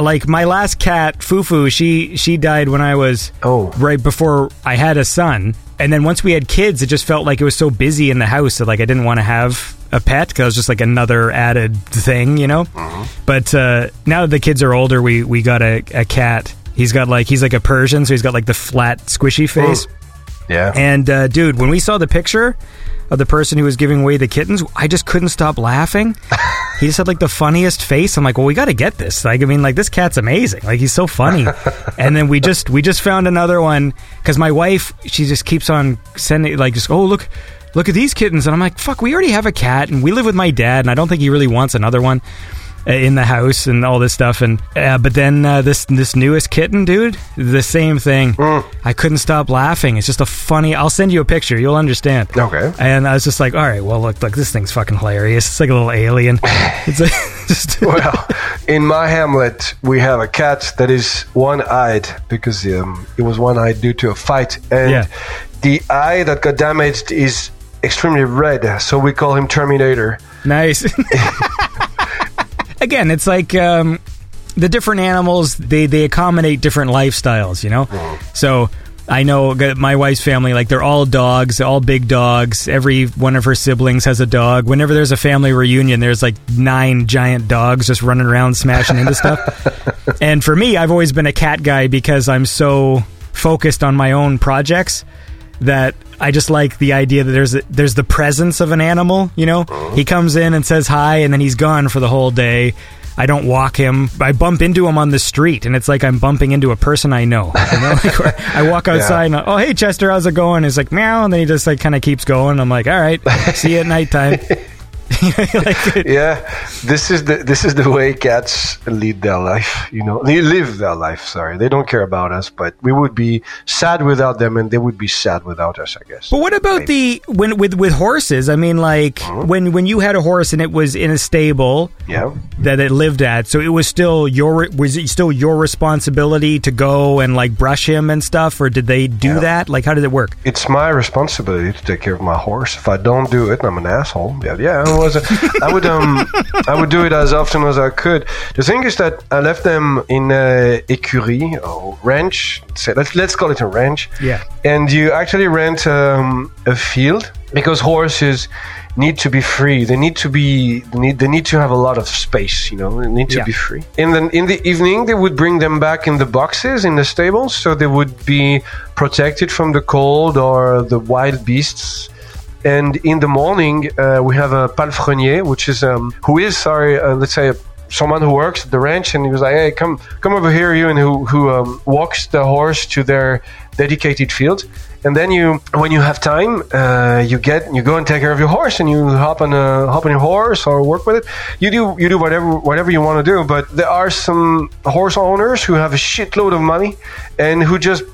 like my last cat, Fufu, she she died when I was Oh. right before I had a son. And then once we had kids, it just felt like it was so busy in the house that like I didn't want to have a pet because it was just like another added thing, you know. But uh, now that the kids are older, we we got a, a cat. He's got like he's like a Persian, so he's got like the flat, squishy face. Yeah. And uh, dude, when we saw the picture of the person who was giving away the kittens, I just couldn't stop laughing. he just had like the funniest face. I'm like, well, we got to get this. Like, I mean, like this cat's amazing. Like, he's so funny. and then we just we just found another one because my wife she just keeps on sending like just oh look. Look at these kittens, and I'm like, "Fuck! We already have a cat, and we live with my dad, and I don't think he really wants another one in the house and all this stuff." And uh, but then uh, this this newest kitten, dude, the same thing. I couldn't stop laughing. It's just a funny. I'll send you a picture. You'll understand. Okay. And I was just like, all right, well, look, look, this thing's fucking hilarious. It's like a little alien. It's like, just well, in my hamlet, we have a cat that is one-eyed because um, it was one-eyed due to a fight, and Yeah. the eye that got damaged is extremely red, so we call him Terminator. nice. Again, it's like um, the different animals. They they accommodate different lifestyles. You know, so. I know my wife's family, like they're all dogs, all big dogs. Every one of her siblings has a dog. Whenever there's a family reunion, there's like nine giant dogs just running around smashing into stuff. And for me, I've always been a cat guy because I'm so focused on my own projects that I just like the idea that there's a, there's the presence of an animal. You know, uh-huh. he comes in and says hi, and then he's gone for the whole day. I don't walk him. I bump into him on the street, and it's like I'm bumping into a person I know. You know? Like, I walk outside, and oh hey Chester, how's it going? He's like meow, and then he just like kind of keeps going. I'm like, all right, see you at nighttime. like, Yeah, this is the this is the way cats lead their life. You know, they live their life. Sorry, they don't care about us, but we would be sad without them, and they would be sad without us. I guess. But what about the when with with horses? I mean, like mm-hmm. when when you had a horse and it was in a stable Yeah. that it lived at, so it was still your was it still your responsibility to go and like brush him and stuff, or did they do Yeah. that? Like, how did it work? It's my responsibility to take care of my horse. If I don't do it, I'm an asshole. Yeah, yeah. Was, a, I would um, I would do it as often as I could. The thing is that I left them in uh, écurie or ranch. Say, let's let's call it a ranch. Yeah. And you actually rent um, a field because horses need to be free. They need to be they need they need to have a lot of space. You know, they need to Yeah. be free. In the in the evening, they would bring them back in the boxes in the stables, so they would be protected from the cold or the wild beasts. And in the morning, uh, we have a palefrenier, which is um, who is sorry, uh, let's say. Someone who works at the ranch, and he was like, "Hey, come, come over here, you," and who who um, walks the horse to their dedicated field. And then you, when you have time, uh, you get you go and take care of your horse, and you hop on a hop on your horse or work with it. You do you do whatever whatever you want to do. But there are some horse owners who have a shitload of money, and who just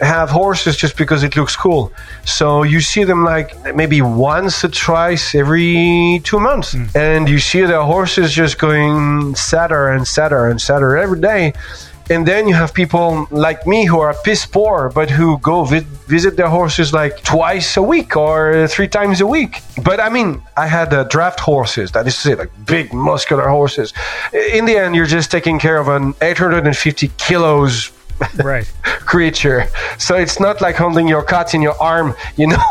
have horses just because it looks cool. So you see them like maybe once or twice every two months, and you see their horses just going sadder and sadder and sadder every day. And then you have people like me who are piss poor, but who go vi- visit their horses like twice a week or three times a week. But I mean, I had uh, draft horses, that is to say, like big muscular horses. In the end, you're just taking care of an 850 kilos Right. creature. So it's not like holding your cat in your arm, you know.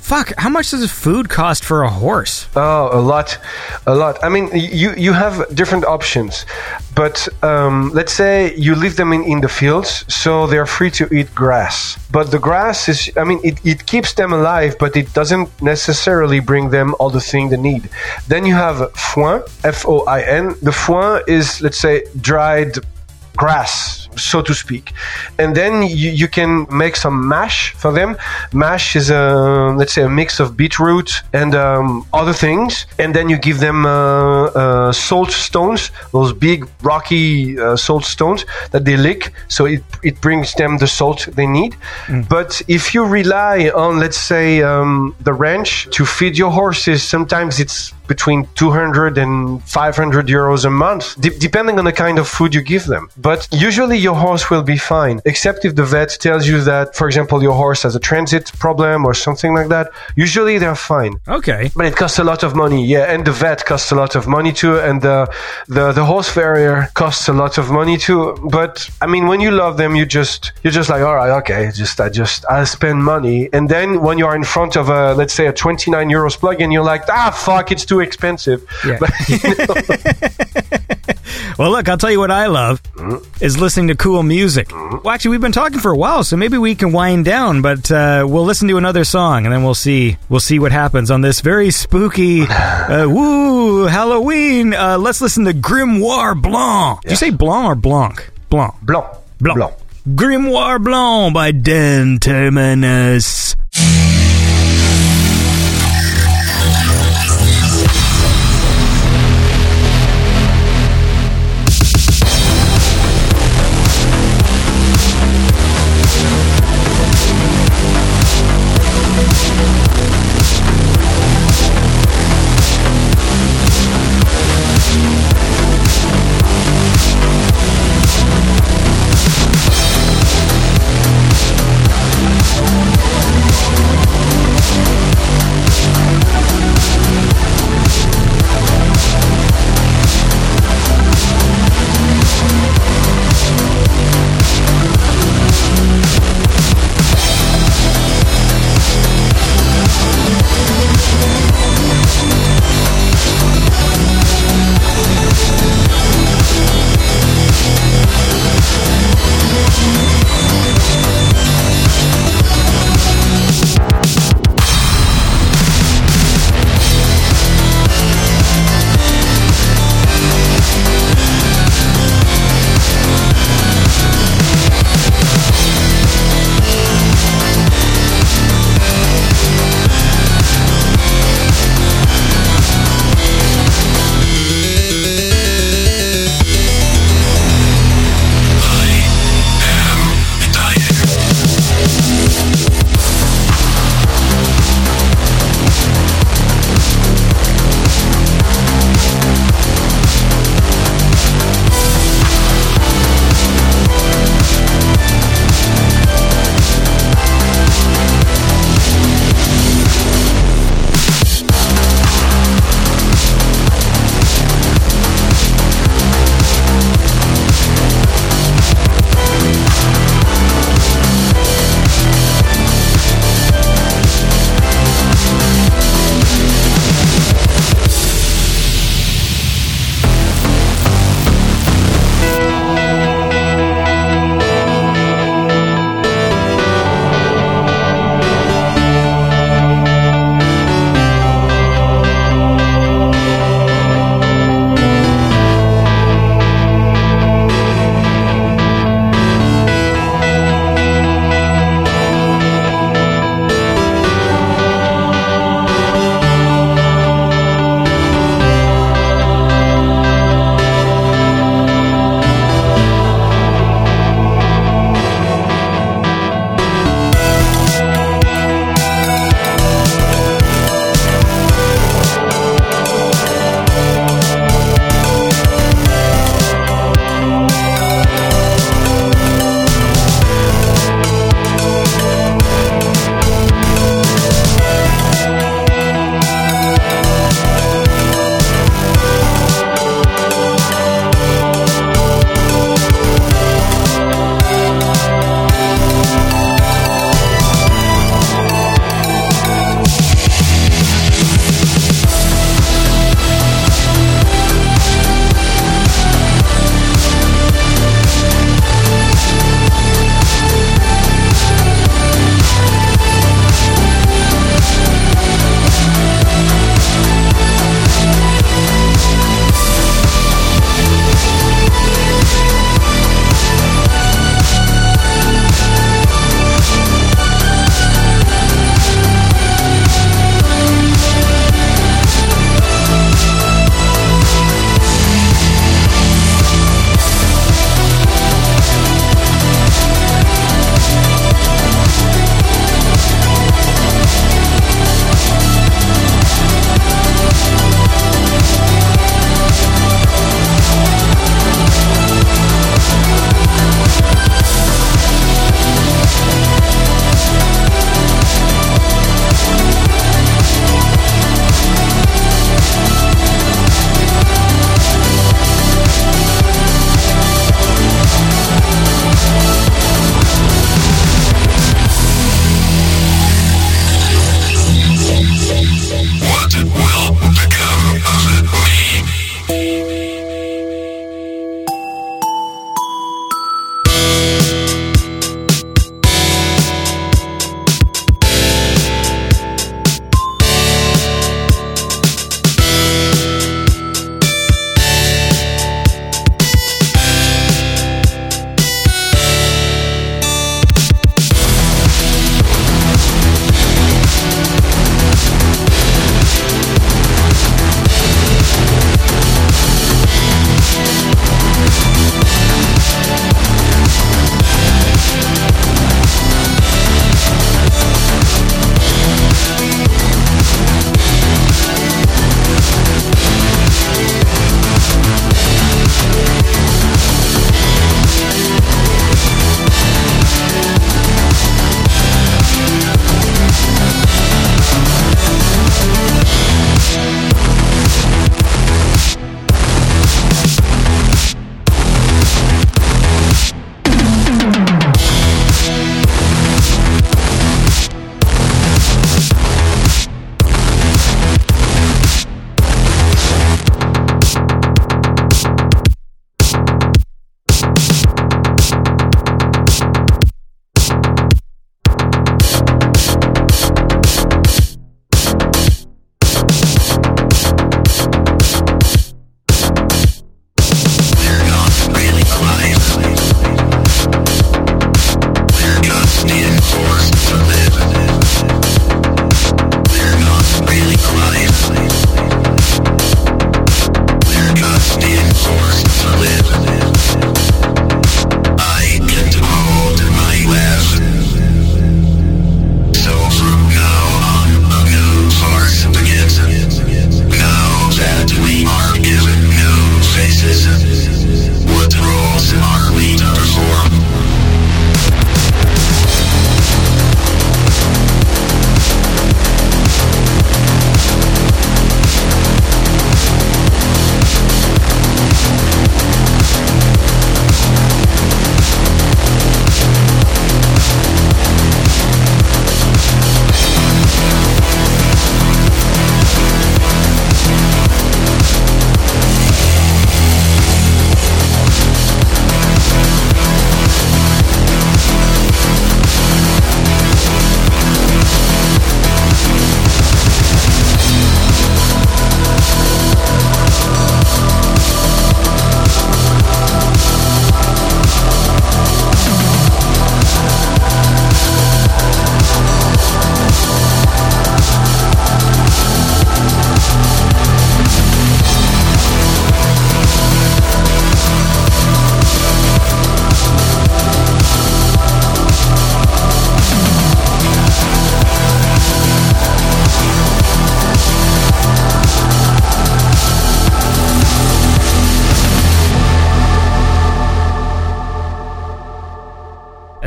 Fuck, how much does food cost for a horse? oh, a lot, a lot. I mean, you you have different options, but um, let's say you leave them in, in the fields, so they're free to eat grass. But the grass is, I mean, it, it keeps them alive, but it doesn't necessarily bring them all the thing they need. Then you have foin, F O I N. The foin is, let's say, dried grass, so to speak. And then you, you can make some mash for them. Mash is a, let's say, a mix of beetroot and um, other things. And then you give them uh, uh, salt stones, those big rocky uh, salt stones that they lick. So it, it brings them the salt they need. But if you rely on, let's say, um, the ranch to feed your horses, sometimes it's between 200 and 500 euros a month, de- depending on the kind of food you give them. But usually your horse will be fine, except if the vet tells you that, for example, your horse has a transit problem or something like that. Usually they're fine. Okay. But it costs a lot of money, yeah, and the vet costs a lot of money too, and the the, the horse farrier costs a lot of money too. But I mean, when you love them, you just you're just like, all right, okay, just I just I spend money, and then when you are in front of a let's say a 29 euros plug-in, you're like, ah, fuck, it's too expensive. Yeah. But, you know, Well, look, I'll tell you what I love is listening to cool music. Well, actually, we've been talking for a while, so maybe we can wind down. But uh, we'll listen to another song, and then we'll see we'll see what happens on this very spooky, uh, woo Halloween. Uh, let's listen to Grimoire Blanc. Did you say Blanc or Blanc? Blanc. blanc, Blanc. blanc. Grimoire Blanc by Dan Terminus.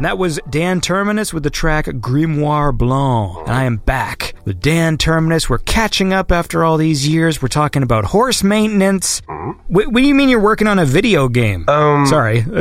That was Dan Terminus with the track Grimoire Blanc. And I am back with Dan Terminus. We're catching up after all these years. We're talking about horse maintenance. What, what do you mean you're working on a video game? Um, Sorry.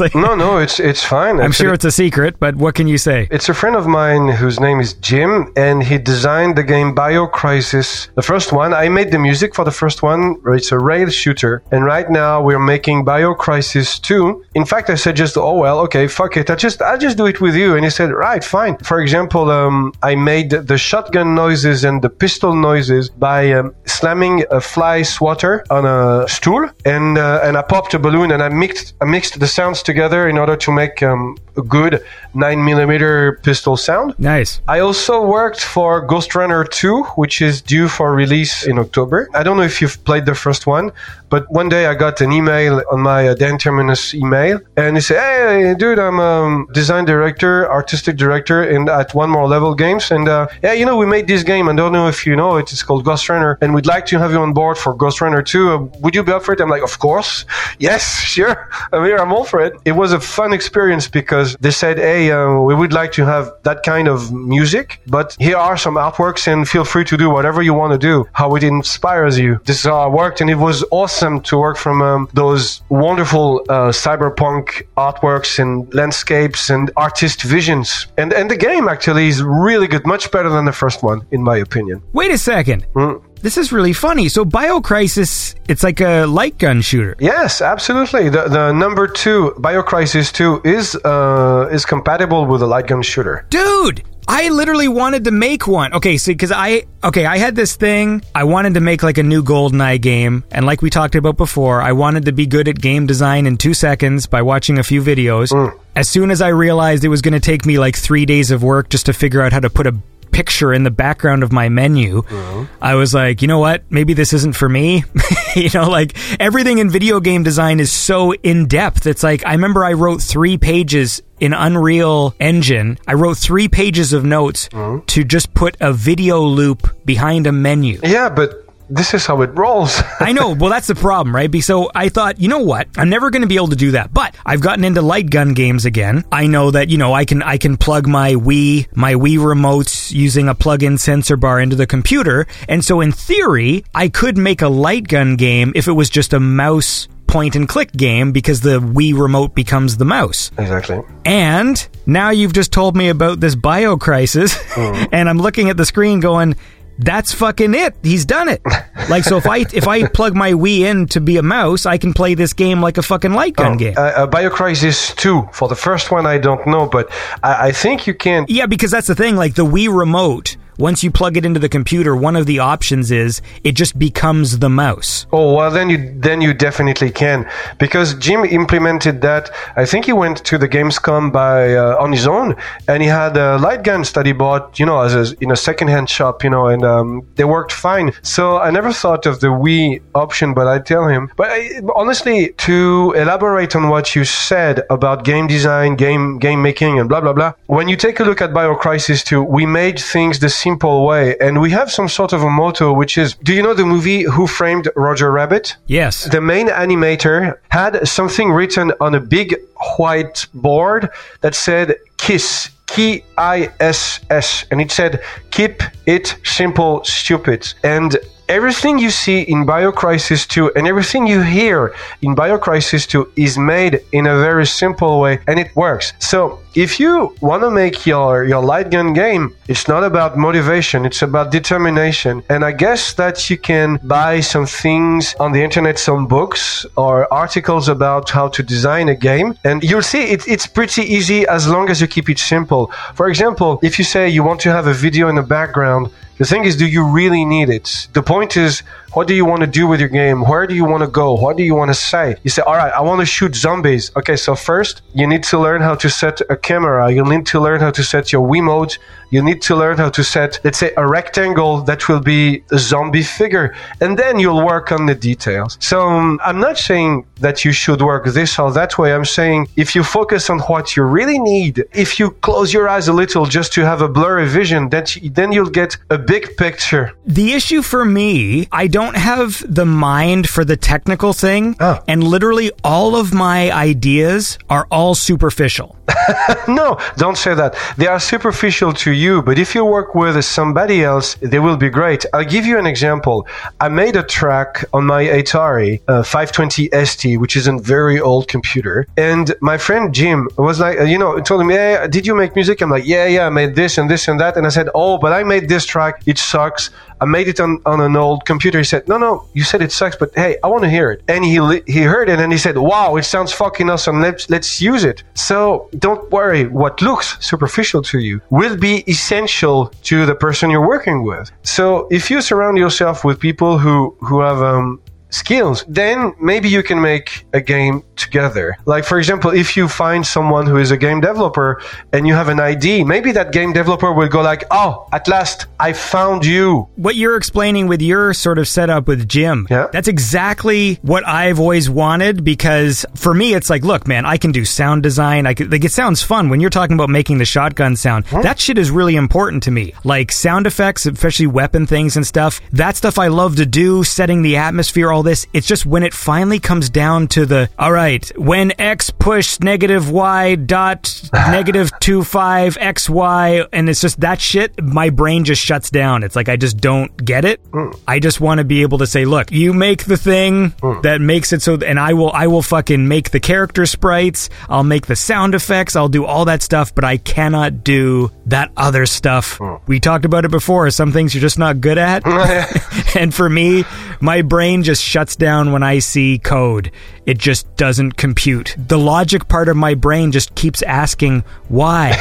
Like- No, no, it's it's fine. I'm Actually, sure it's a secret, but what can you say? It's a friend of mine whose name is Jim, and he designed the game BioCrisis, the first one. I made the music for the first one. It's a rail shooter, and right now we're making BioCrisis 2. In fact, I said just, oh well, okay, fuck it. I just, I'll just do it with you. And he said, right, fine. For example, um, I made the shotgun noises and the pistol noises by um, slamming a fly swatter on a stool, and uh, and I popped a balloon, and I mixed, I mixed the sounds together in order to make um, a good nine millimeter pistol sound. Nice. I also worked for Ghostrunner 2, which is due for release in October. I don't know if you've played the first one, but one day I got an email on my uh, Dan Terminus email, and he said, "Hey, dude, I'm um, design director, artistic director, in at One More Level Games, and uh, yeah, you know, we made this game. I don't know if you know it. It's called Ghostrunner, and we'd like to have you on board for Ghostrunner 2. Uh, would you be up for it?" I'm like, "Of course, yes, sure. I'm here. I'm all for it." It was a fun experience because they said, "Hey, uh, we would like to have that kind of music, but here are some artworks, and feel free to do whatever you want to do. How it inspires you." This is how I worked, and it was awesome to work from um, those wonderful uh, cyberpunk artworks and landscapes and artist visions. And and the game actually is really good, much better than the first one, in my opinion. Wait a second. This is really funny. So BioCrisis, it's like a light gun shooter. Yes, absolutely. The the number two BioCrisis two is uh, is compatible with a light gun shooter. Dude, I literally wanted to make one. Okay, see, because I okay, I had this thing. I wanted to make like a new GoldenEye game, and like we talked about before, I wanted to be good at game design in two seconds by watching a few videos. Mm. As soon as I realized it was going to take me like three days of work just to figure out how to put a picture in the background of my menu, I was like, you know what? Maybe this isn't for me. you know, like everything in video game design is so in depth. It's like I remember I wrote three pages in Unreal Engine. I wrote three pages of notes mm-hmm. to just put a video loop behind a menu. Yeah, but this is how it rolls. I know. Well, that's the problem, right? So I thought, you know what? I'm never going to be able to do that. But I've gotten into light gun games again. I know that you know I can I can plug my Wii my Wii remotes using a plug-in sensor bar into the computer, and so in theory, I could make a light gun game if it was just a mouse point and click game because the Wii remote becomes the mouse. exactly. And now you've just told me about this bio crisis, mm. and I'm looking at the screen going, "That's fucking it. He's done it." like so, if I if I plug my Wii in to be a mouse, I can play this game like a fucking light gun game. Uh, uh, BioCrisis 2. For the first one, I don't know, but I, I think you can. yeah, because that's the thing. Like the Wii remote, once you plug it into the computer, one of the options is it just becomes the mouse. Oh well, then you then you definitely can because Jim implemented that. I think he went to the Gamescom by uh, on his own, and he had uh, light guns that he bought, you know, as a, in a secondhand shop, you know, and um, they worked fine. So I never thought of the Wii option, but I tell him. But I, honestly, to elaborate on what you said about game design, game game making, and blah blah blah, when you take a look at BioCrisis 2, we made things the simple way, and we have some sort of a motto, which is, do you know the movie Who Framed Roger Rabbit? Yes. the main animator had something written on a big white board that said kiss K I S S and it said keep it simple stupid and everything you see in BioCrisis 2 and everything you hear in BioCrisis 2 is made in a very simple way and it works. So if you want to make your, your light gun game, it's not about motivation, it's about determination. And I guess that you can buy some things on the internet, some books or articles about how to design a game. And you'll see it, it's pretty easy as long as you keep it simple. For example, if you say you want to have a video in the background, the thing is, do you really need it? The point is, what do you want to do with your game? Where do you want to go? What do you want to say? You say, all right, I want to shoot zombies. Okay, so first, you need to learn how to set a camera. You need to learn how to set your Wiimote. You need to learn how to set, let's say, a rectangle that will be a zombie figure. And then you'll work on the details. So um, I'm not saying that you should work this or that way. I'm saying if you focus on what you really need, if you close your eyes a little just to have a blurry vision, that then you'll get a big picture. The issue for me, I don't don't have the mind for the technical thing, Oh. and literally all of my ideas are all superficial. No, don't say that. They are superficial to you, but if you work with somebody else, they will be great. I'll give you an example. I made a track on my Atari uh, 520 ST, which is a very old computer, and my friend Jim was like, you know, told me, "Hey, did you make music?" I'm like, "Yeah, yeah, I made this and this and that," and I said, "Oh, but I made this track. It sucks." I made it on, on an old computer. He said, "No, no, you said it sucks, but hey, I want to hear it." And he li- he heard it and he said, "Wow, it sounds fucking awesome. Let's let's use it." So don't worry. What looks superficial to you will be essential to the person you're working with. So if you surround yourself with people who who have um, skills, then maybe you can make a game together. Like, for example, if you find someone who is a game developer and you have an ID, maybe that game developer will go like, oh, at last, I found you. What you're explaining with your sort of setup with Jim, Yeah. that's exactly what I've always wanted because for me, it's like, look, man, I can do sound design. I could, like, it sounds fun when you're talking about making the shotgun sound. That shit is really important to me. Like sound effects, especially weapon things and stuff. That stuff I love to do, setting the atmosphere, all this. It's just when it finally comes down to the, all right, when X push negative Y dot negative two five X Y, and it's just that shit, my brain just shuts down. It's like I just don't get it. Mm. I just want to be able to say, look, you make the thing mm. that makes it so, and I will, I will fucking make the character sprites. I'll make the sound effects. I'll do all that stuff, but I cannot do that other stuff. Mm. We talked about it before. Some things you're just not good at. and for me, my brain just shuts down when I see code. It just doesn't compute. The logic part of my brain just keeps asking why.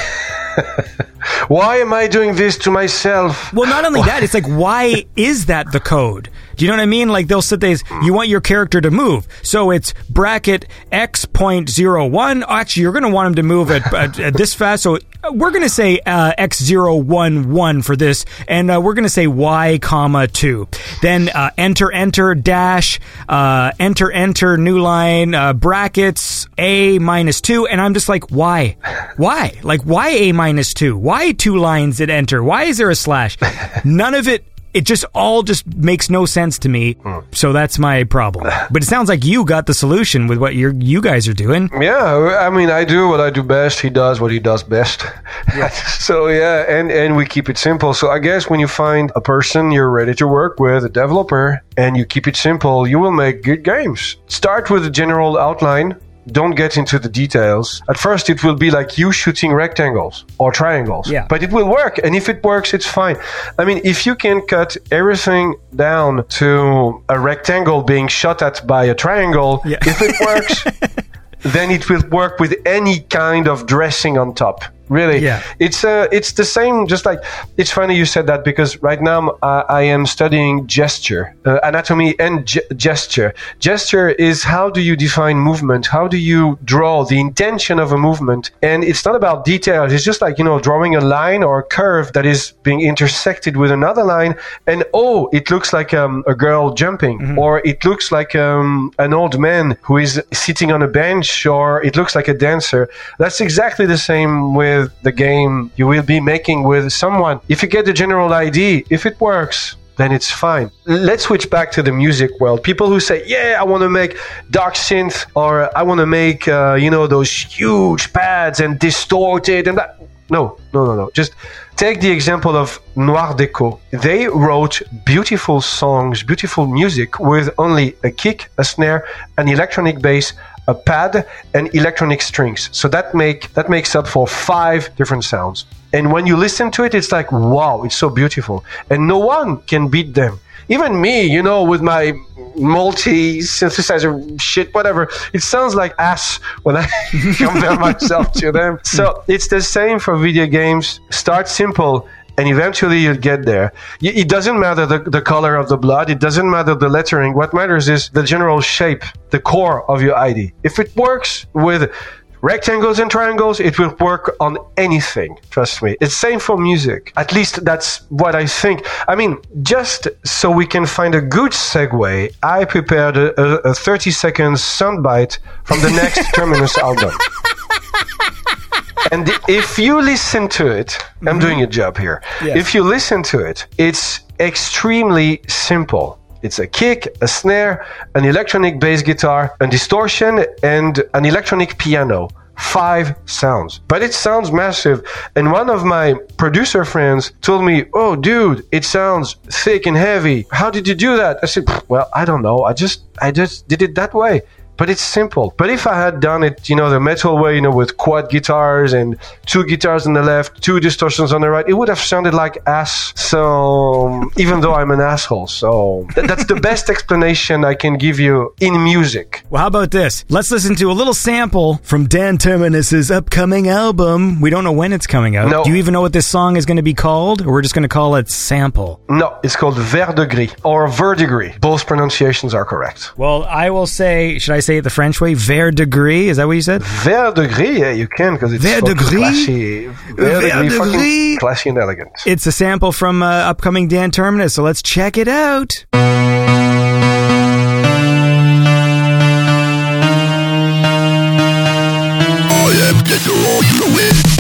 Why am I doing this to myself? Well, not only that, it's like, why is that the code? Do you know what I mean? Like they'll sit there, you want your character to move. So it's bracket X point zero one. Actually, you're going to want him to move at, at, at this fast. So we're going to say uh, X zero one one for this. And uh, we're going to say Y comma two. Then uh, enter, enter, dash, uh, enter, enter, new line, uh, brackets, A minus two. And I'm just like, why? Why? Like, why A minus two? Why two lines at enter? Why is there a slash? None of it. It just all just makes no sense to me. Hmm. So that's my problem. But it sounds like you got the solution with what you're you guys are doing. Yeah, I mean, I do what I do best. He does what he does best. so yeah, and and we keep it simple. So I guess when you find a person you're ready to work with, a developer, and you keep it simple, you will make good games. Start with a general outline. Don't get into the details. At first, it will be like you shooting rectangles or triangles. Yeah. But it will work. And if it works, it's fine. I mean, if you can cut everything down to a rectangle being shot at by a triangle, Yeah. if it works, then it will work with any kind of dressing on top. Really, Yeah. It's uh, it's the same. Just like it's funny you said that because right now uh, I am studying gesture, uh, anatomy, and ge- gesture. Gesture is how do you define movement? How do you draw the intention of a movement? And it's not about details. It's just like you know drawing a line or a curve that is being intersected with another line, and oh, it looks like um, a girl jumping, or it looks like um, an old man who is sitting on a bench, or it looks like a dancer. That's exactly the same with the game you will be making with someone. If you get the general idea, if it works, then it's fine. Let's switch back to the music world. People who say, "Yeah, I want to make dark synth," or "I want to make uh, you know those huge pads and distorted," and that. No, no, no, no. Just take the example of Noir Deco. They wrote beautiful songs, beautiful music with only a kick, a snare, an electronic bass, a pad, and electronic strings. So that make that makes up for five different sounds. And when you listen to it, it's like wow, it's so beautiful, and no one can beat them. Even me, you know, with my multi synthesizer shit, whatever, it sounds like ass when I compare myself to them. So it's the same for video games. Start simple and eventually you'll get there. It doesn't matter the, the color of the blood. It doesn't matter the lettering. What matters is the general shape, the core of your ID. If it works with rectangles and triangles, it will work on anything. Trust me. It's same for music. At least that's what I think. I mean, just so we can find a good segue, I prepared a, a, a 30 second soundbite from the next Terminus album. And if you listen to it, I'm mm-hmm. doing a job here. Yes. If you listen to it, it's extremely simple. It's a kick, a snare, an electronic bass guitar, a distortion, and an electronic piano. Five sounds, but it sounds massive. And one of my producer friends told me, "Oh, dude, it sounds thick and heavy. How did you do that?" I said, "Well, I don't know. I just, I just did it that way." But it's simple. But if I had done it, you know, the metal way, you know, with quad guitars and two guitars on the left, two distortions on the right, it would have sounded like ass. So even though I'm an asshole, so th- that's the best explanation I can give you in music. Well, how about this? Let's listen to a little sample from Dan Terminus's upcoming album. We don't know when it's coming out. No. Do you even know what this song is going to be called? Or we're just going to call it Sample? No, it's called Vert de Gris or Verdigris. Both pronunciations are correct. Well, I will say, should I say it the French way? Ver degree? Is that what you said? Vert de yeah, you can because it's Vert de fucking classy. Vert Vert de Gris, fucking classy and elegant. It's a sample from uh, upcoming Dan Terminus, so let's check it out. All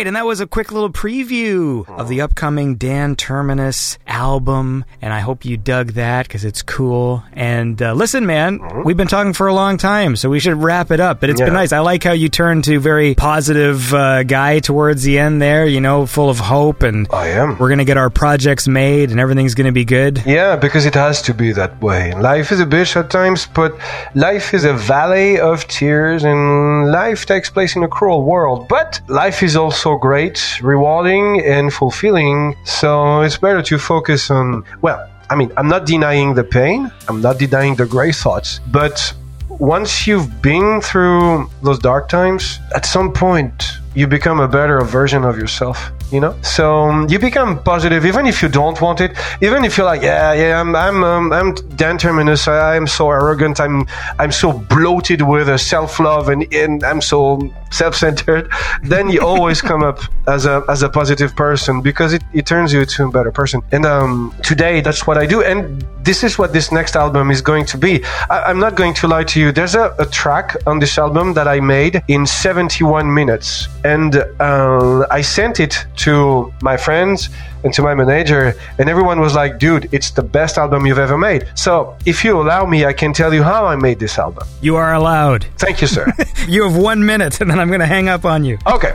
right, and that was a quick little preview of the upcoming Dan Terminus album, and I hope you dug that because it's cool. And uh, listen, man, we've been talking for a long time, so we should wrap it up. But it's been nice. I like how you turned to very positive uh, guy towards the end there. You know, full of hope, and I am. we're gonna get our projects made, and everything's gonna be good. Yeah, because it has to be that way. Life is a bitch at times, but life is a valley of tears, and life takes place in a cruel world. But life is also great, rewarding, and fulfilling. So it's better to focus on, well, I mean, I'm not denying the pain, I'm not denying the gray thoughts, but once you've been through those dark times, at some point you become a better version of yourself. You know, so um, you become positive, even if you don't want it. Even if you're like, yeah, yeah, I'm, I'm, um, I'm Dan Terminus. I, I'm so arrogant. I'm, I'm so bloated with uh, self-love, and, and I'm so self-centered. Then you always come up as a, as a positive person because it, it turns you to a better person. And um, today, that's what I do. And this is what this next album is going to be. I, I'm not going to lie to you. There's a, a track on this album that I made in 71 minutes, and uh, I sent it to my friends and to my manager, and everyone was like, "Dude, it's the best album you've ever made." So, if you allow me, I can tell you how I made this album. You are allowed. Thank you, sir. You have one minute, and then I'm gonna hang up on you. Okay.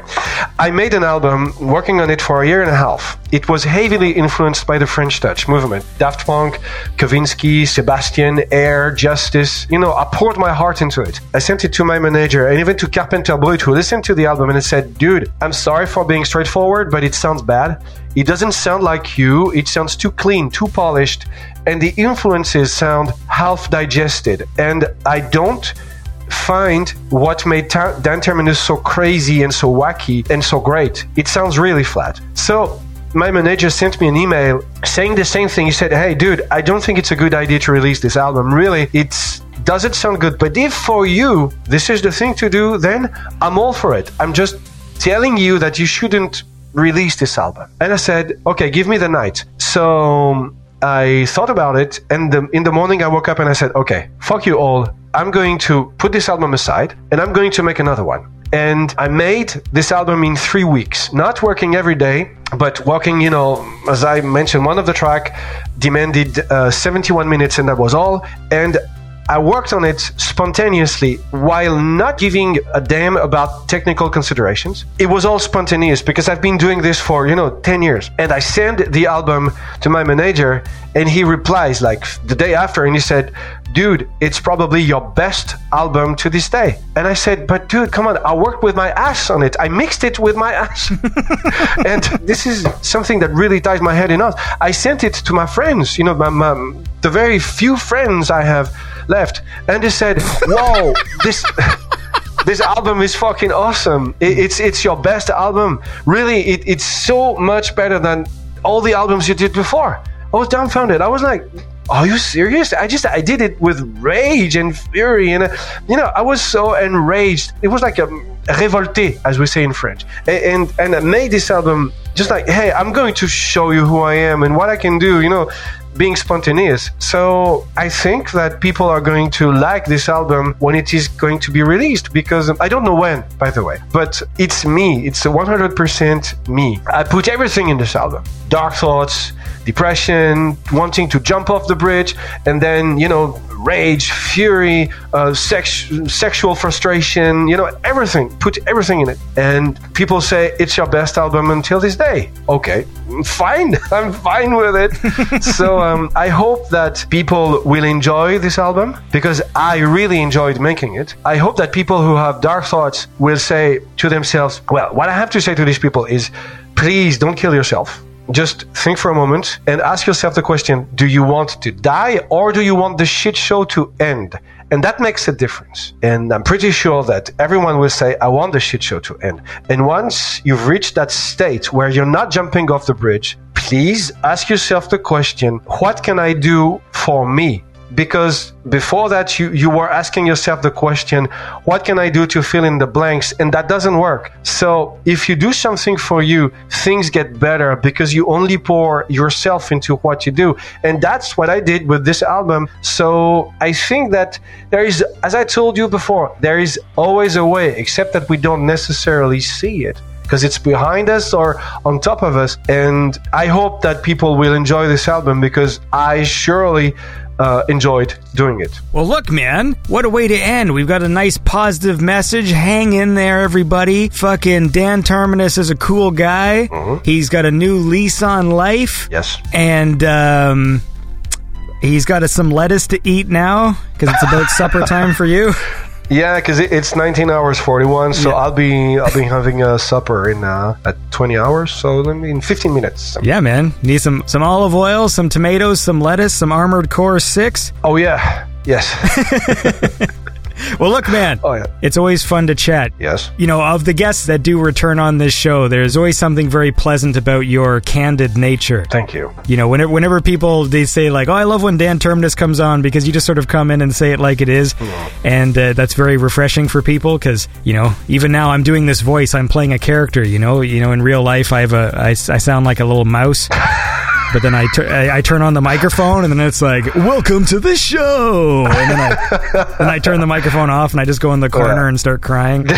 I made an album working on it for a year and a half. It was heavily influenced by the French Touch movement. Daft Punk, Kavinsky, Sebastian, Air, Justice. You know, I poured my heart into it. I sent it to my manager and even to Carpenter Brut, who listened to the album and said, Dude, I'm sorry for being straightforward, but it sounds bad. It doesn't sound like you. It sounds too clean, too polished. And the influences sound half digested. And I don't find what made Ta- Dan Terminus so crazy and so wacky and so great. It sounds really flat. So my manager sent me an email saying the same thing. He said, "Hey, dude, I don't think it's a good idea to release this album. Really, it doesn't sound good? But if for you this is the thing to do, then I'm all for it. I'm just telling you that you shouldn't release this album. And I said, okay, give me the night. So I thought about it, and the, in the morning I woke up and I said, okay, fuck you all. I'm going to put this album aside, and I'm going to make another one. And I made this album in three weeks, not working every day, but working, you know, as I mentioned, one of the track demanded uh, 71 minutes, and that was all. And I worked on it spontaneously while not giving a damn about technical considerations. It was all spontaneous because I've been doing this for, you know, 10 years. And I send the album to my manager and he replies like the day after and he said, dude, it's probably your best album to this day. And I said, but dude, come on, I worked with my ass on it. I mixed it with my ass. and this is something that really ties my head in knots. I sent it to my friends, you know, my, my, the very few friends I have left. And they said, whoa, this... This album is fucking awesome. It, it's it's your best album. Really, it, it's so much better than all the albums you did before. I was dumbfounded. I was like, "Are you serious?" I just I did it with rage and fury, and you know I was so enraged. It was like a révolté, as we say in French, and, and I made this album just like, hey, I'm going to show you who I am and what I can do, you know, being spontaneous. So I think that people are going to like this album when it is going to be released because I don't know when, by the way, but it's me. It's 100% me. I put everything in this album dark thoughts, depression, wanting to jump off the bridge, and then, you know, rage, fury, uh, sex, sexual frustration, you know, everything. Put everything in it. And people say it's your best album until this day. Okay, fine. I'm fine with it. so um, I hope that people will enjoy this album because I really enjoyed making it. I hope that people who have dark thoughts will say to themselves, well, what I have to say to these people is please don't kill yourself just think for a moment and ask yourself the question do you want to die or do you want the shit show to end and that makes a difference. And i'm pretty sure that everyone will say i want the shit show to end. And once you've reached that state where you're not jumping off the bridge please ask yourself the question what can i do for me because before that you, you were asking yourself the question what can i do to fill in the blanks? And that doesn't work. So if you do something for you things get better because you only pour yourself into what you do. And that's what i did with this album. So i think that there is as i told you before there is always a way except that we don't necessarily see it because it's behind us or on top of us. And I hope that people will enjoy this album because I surely uh, enjoyed doing it. Well, look, man, what a way to end. We've got a nice positive message. Hang in there, everybody. Fucking Dan Terminus is a cool guy. He's got a new lease on life. Yes. And, um,. He's got us some lettuce to eat now because it's about supper time for you. Yeah, because it, it's 19 hours 41, so Yeah. I'll be I'll be having a supper in uh, at 20 hours, so let me in 15 minutes. Yeah, man. Need some some olive oil, some tomatoes, some lettuce, some Armored Core Six. Oh yeah, yes, Well, look, man. Oh, yeah. It's always fun to chat. yes. You know, of the guests that do return on this show, there's always something very pleasant about your candid nature. Thank you. You know, whenever, whenever people they say like, "Oh, I love when Dan Terminus comes on," because you just sort of come in and say it like it is, and uh, that's very refreshing for people. Because you know, even now I'm doing this voice, I'm playing a character. You know, you know, in real life, I have a I, I sound like a little mouse. But then I, tur- I I turn on the microphone and then it's like, "Welcome to the show," and then I then I turn the microphone off and I just go in the corner Yeah. and start crying.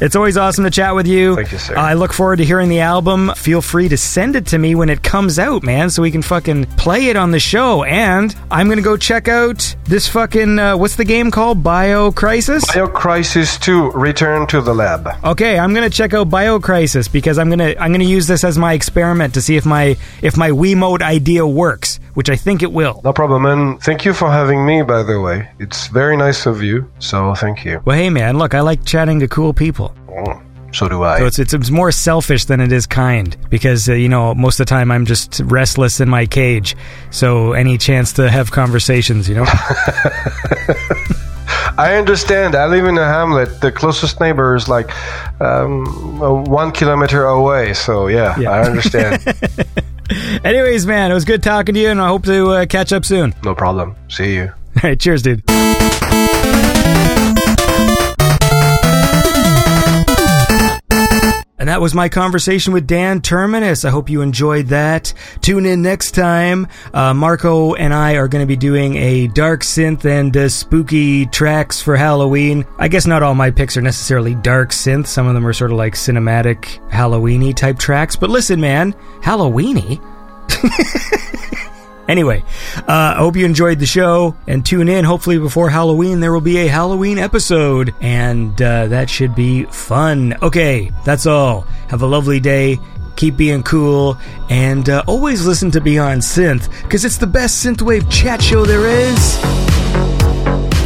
It's always awesome to chat with you. Thank you, sir. I look forward to hearing the album. Feel free to send it to me when it comes out, man, so we can fucking play it on the show. And I'm gonna go check out this fucking uh, what's the game called? Bio Crisis. Bio Crisis 2: Return to the Lab. Okay, I'm gonna check out Bio Crisis because I'm gonna I'm gonna use this as my experiment to see if my if my Wiimote idea works, which I think it will. No problem, and thank you for having me. By the way, it's very nice of you. So thank you. Well, hey man, look, I like chatting to cool people. Mm, So do I. So it's, it's it's more selfish than it is kind because uh, you know most of the time I'm just restless in my cage. So any chance to have conversations, you know. I understand. I live in a hamlet. The closest neighbor is like um, uh, one kilometer away. So yeah, Yeah. I understand. Anyways, man, it was good talking to you, and I hope to uh, catch up soon. no problem. See you. All right, cheers, dude. And that was my conversation with Dan Terminus. I hope you enjoyed that. Tune in next time. Uh, Marco and I are going to be doing a dark synth and uh, spooky tracks for Halloween. I guess not all my picks are necessarily dark synth. Some of them are sort of like cinematic Halloweeny type tracks. But listen, man, Halloweeny? Anyway, uh, I hope you enjoyed the show and tune in. Hopefully, before Halloween, there will be a Halloween episode, and uh, that should be fun. Okay, that's all. Have a lovely day. Keep being cool, and uh, always listen to Beyond Synth because it's the best synthwave chat show there is.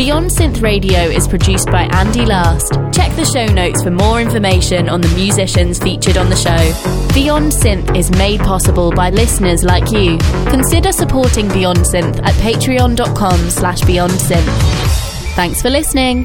Beyond Synth Radio is produced by Andy Last. Check the show notes for more information on the musicians featured on the show. Beyond Synth is made possible by listeners like you. Consider supporting Beyond Synth at patreon.com slash beyond synth. Thanks for listening.